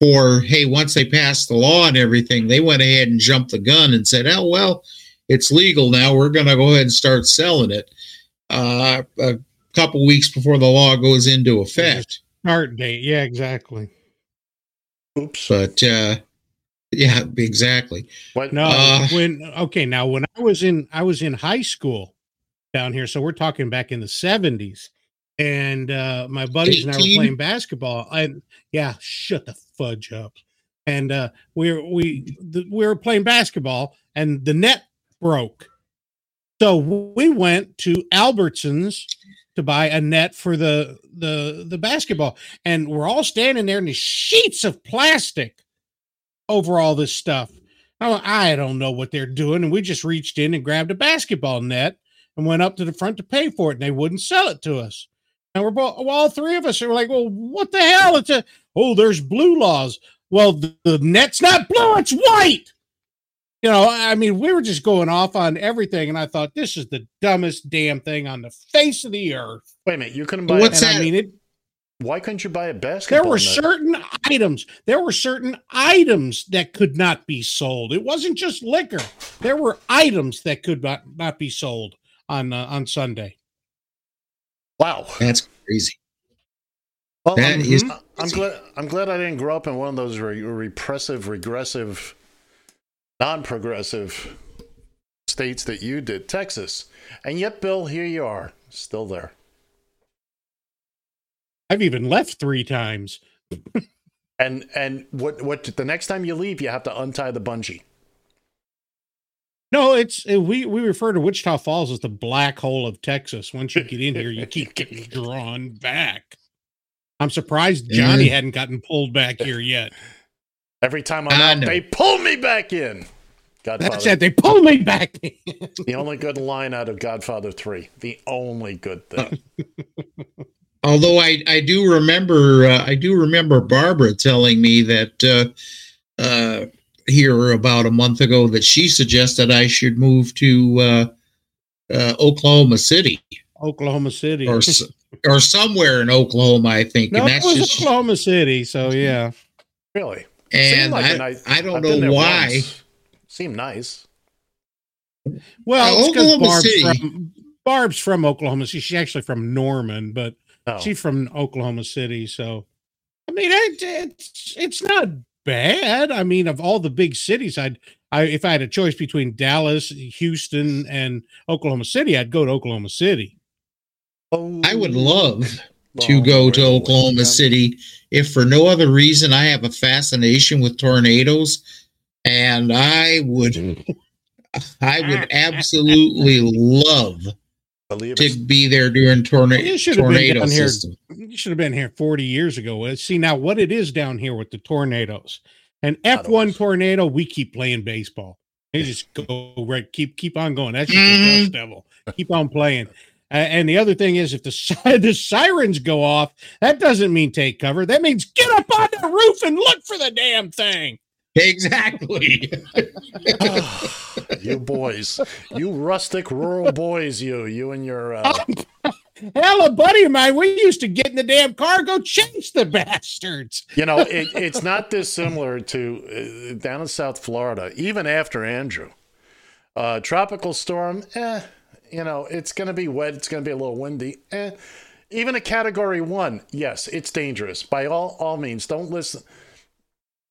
for hey, once they passed the law and everything, they went ahead and jumped the gun and said, "Oh well, it's legal now. We're going to go ahead and start selling it." Uh, a couple weeks before the law goes into effect. Start date. Yeah, exactly. Oops. But uh, yeah, exactly. What? No, Uh, when okay, now when I was in I was in high school down here, so we're talking back in the seventies, and uh my buddies and I were playing basketball. And yeah, shut the fudge up. And uh we were we the, we were playing basketball, and the net broke. So we went to Albertsons to buy a net for the the the basketball, and we're all standing there in these sheets of plastic over all this stuff. I don't know what they're doing. And we just reached in and grabbed a basketball net and went up to the front to pay for it. And they wouldn't sell it to us. And we're both, well, all three of us are like, well, what the hell? It's a, oh, there's blue laws. Well, the, the net's not blue, it's white. You know, I mean, we were just going off on everything. And I thought, this is the dumbest damn thing on the face of the earth. Wait a minute, you couldn't buy. What's a, that? I mean, it, Why couldn't you buy a basketball? there were net? certain items there were certain items that could not be sold it wasn't just liquor there were items that could not, not be sold on uh, on sunday Wow. That's crazy. Well, That I'm, is I'm glad. I'm glad I didn't grow up in one of those re- repressive, regressive, non-progressive states that you did, Texas. And yet, Bill, here you are, still there. i've even left three times And and what what the next time you leave, you have to untie the bungee. No it's uh, we we refer to wichita falls as the black hole of texas once you get in here you keep getting *laughs* drawn back i'm surprised johnny Mhm. hadn't gotten pulled back here yet Every time I'm I out, know. they pull me back in. Godfather. that's it they pull me back *laughs* The only good line out of Godfather Three. The only good thing. *laughs* Although I, I do remember uh, I do remember Barbara telling me that uh, uh, here about a month ago that she suggested I should move to uh, uh, Oklahoma City oklahoma city or or somewhere in Oklahoma I think, no and it that's was just oklahoma city so yeah really? and Seemed like a I, nice- I don't I've know why. once. Seemed nice. Well, Uh, it's 'cause Oklahoma Barb's City. from Barb's from Oklahoma City. She's actually from Norman, but Oh. she's from Oklahoma City. So, I mean, it, it's it's not bad. I mean, of all the big cities, I'd I if I had a choice between Dallas, Houston, and Oklahoma City, I'd go to Oklahoma City. Oh, I would love to go to. Oklahoma City if for no other reason I have a fascination with tornadoes and I would *laughs* I would absolutely love to be there during tornado You should have been tornado here. system. You should have been here 40 years ago. See now what it is down here with the tornadoes. An F1 tornado, we keep playing baseball. They just go right, keep keep on going. That's just Mm-hmm. a dust devil. Keep on playing. Uh, and the other thing is, if the *laughs* the sirens go off, that doesn't mean take cover. That means get up on the roof and look for the damn thing. Exactly. *sighs* you boys, you rustic rural boys, you, you and your. Uh, *laughs* Hell, a buddy of mine, we used to get in the damn car, go chase the bastards. You know, it, it's not dissimilar to uh, down in South Florida, even after Andrew. Uh, tropical storm, eh, you know, it's going to be wet. It's going to be a little windy. Eh. Even a category one, yes, it's dangerous. By all, all means, don't listen.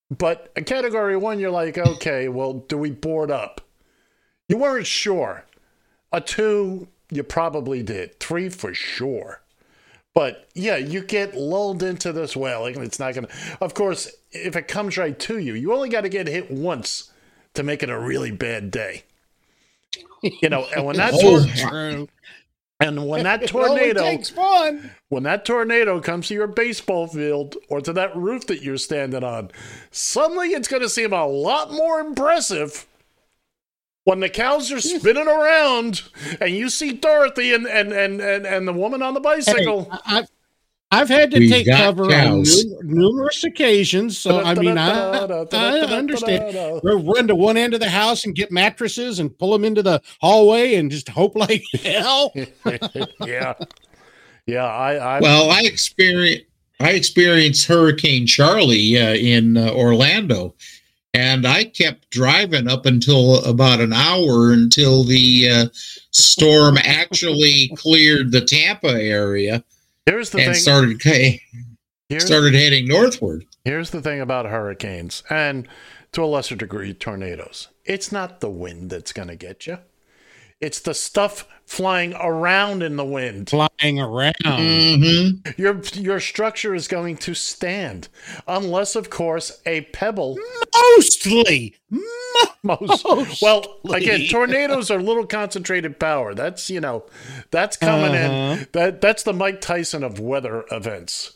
But a category one, you're like, okay, well, do we board up? You weren't sure. A two, you probably did. Three for sure. But yeah, you get lulled into this wailing, and it's not going to. Of course, if it comes right to you, you only got to get hit once to make it a really bad day. You know, and when *laughs* that's Oh, true. And when that *laughs* tornado takes when that tornado comes to your baseball field or to that roof that you're standing on, suddenly it's going to seem a lot more impressive when the cows are *laughs* spinning around and you see Dorothy and and and and, and the woman on the bicycle. I, I've had to We take got cover on cows. nu- numerous occasions, so I mean, I, I understand. We'll run to one end of the house and get mattresses and pull them into the hallway and just hope like *laughs* hell. *laughs* yeah, yeah. I, I well, I experienced I experienced Hurricane Charley uh, in uh, Orlando, and I kept driving up until about an hour until the uh, storm actually cleared the Tampa area Here's the and thing. started ca- Here's- started heading northward. Here's the thing about hurricanes and to a lesser degree tornadoes. It's not the wind that's going to get you. It's the stuff flying around in the wind. Flying around. Mm-hmm. Your your structure is going to stand unless of course a pebble Mostly. most well again tornadoes are little concentrated power. That's you know that's coming Uh-huh. in. That that's the Mike Tyson of weather events.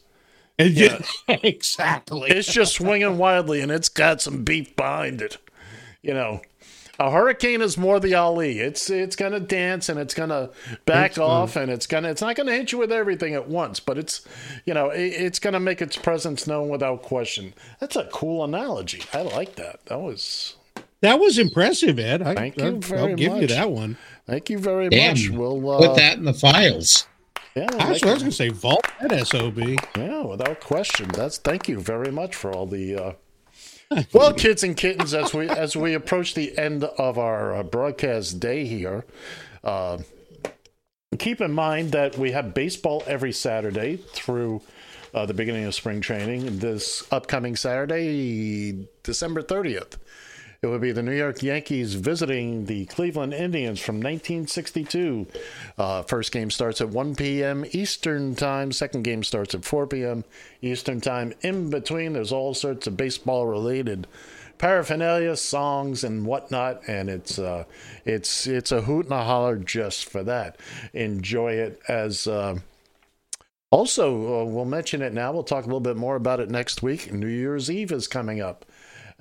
Yeah. ju- *laughs* exactly. It's just swinging wildly and it's got some beef behind it. You know, a hurricane is more the Ali. It's it's gonna dance and it's gonna back It's, off and it's gonna it's not gonna hit you with everything at once, but it's you know it, it's gonna make its presence known without question. That's a cool analogy. I like that. That was That was impressive, Ed. I, Thank you I'll, very I'll give you that one. thank you very Damn, much. We'll uh, put that in the files. Yeah, I make was going to say vault that sob. Yeah, without question. That's thank you very much for all the. Uh... well, kids and kittens, as we as we approach the end of our uh, broadcast day here, uh, keep in mind that we have baseball every Saturday through uh, the beginning of spring training. This upcoming Saturday, December thirtieth. It would be the New York Yankees visiting the Cleveland Indians from 1962. Uh, first game starts at 1 p.m. Eastern Time. Second game starts at 4 p.m. Eastern Time. In between, there's all sorts of baseball related paraphernalia, songs, and whatnot, and it's uh, it's it's a hoot and a holler just for that. Enjoy it as. Uh, also, uh, we'll mention it now. We'll talk a little bit more about it next week. New Year's Eve is coming up.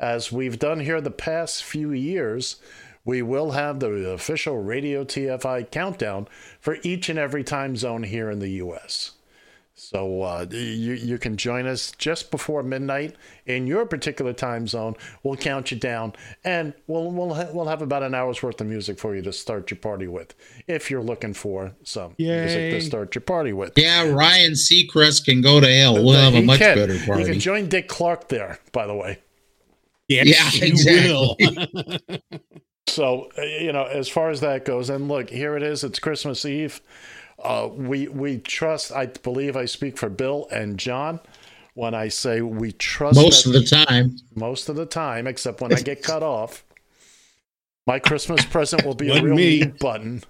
As we've done here the past few years, we will have the official Radio TFI countdown for each and every time zone here in the U.S. So uh, you, you can join us just before midnight in your particular time zone. We'll count you down, and we'll we'll ha- we'll have about an hour's worth of music for you to start your party with, if you're looking for some music to start your party with. Yeah, Ryan Seacrest can go to hell. We'll have a much can. better party. You can join Dick Clark there, by the way. Yes, Yeah, you exactly. will. *laughs* So uh, you know, as far as that goes, and look, here it is. It's Christmas Eve. Uh, we we trust. I believe I speak for Bill and John when I say we trust. Most that- of the time. Most of the time, except when I get *laughs* cut off. My Christmas present will be a real me. mute button.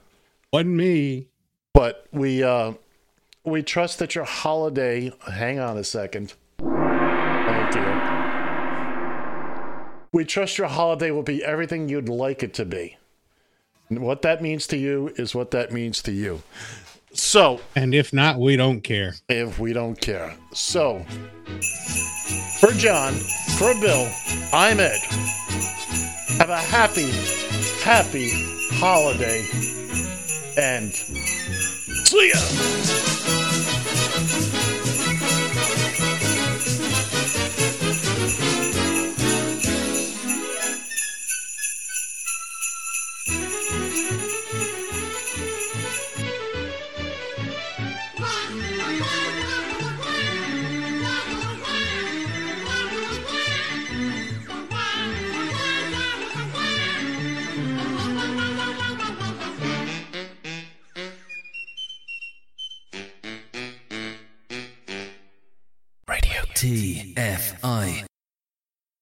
Wasn't me. But we uh, we trust that your holiday. Hang on a second. Thank you. We trust your holiday will be everything you'd like it to be. What that means to you is what that means to you. So, and if not, we don't care. If we don't care. So, for John, for Bill, I'm Ed. Have a happy, happy holiday. And see ya. TFI.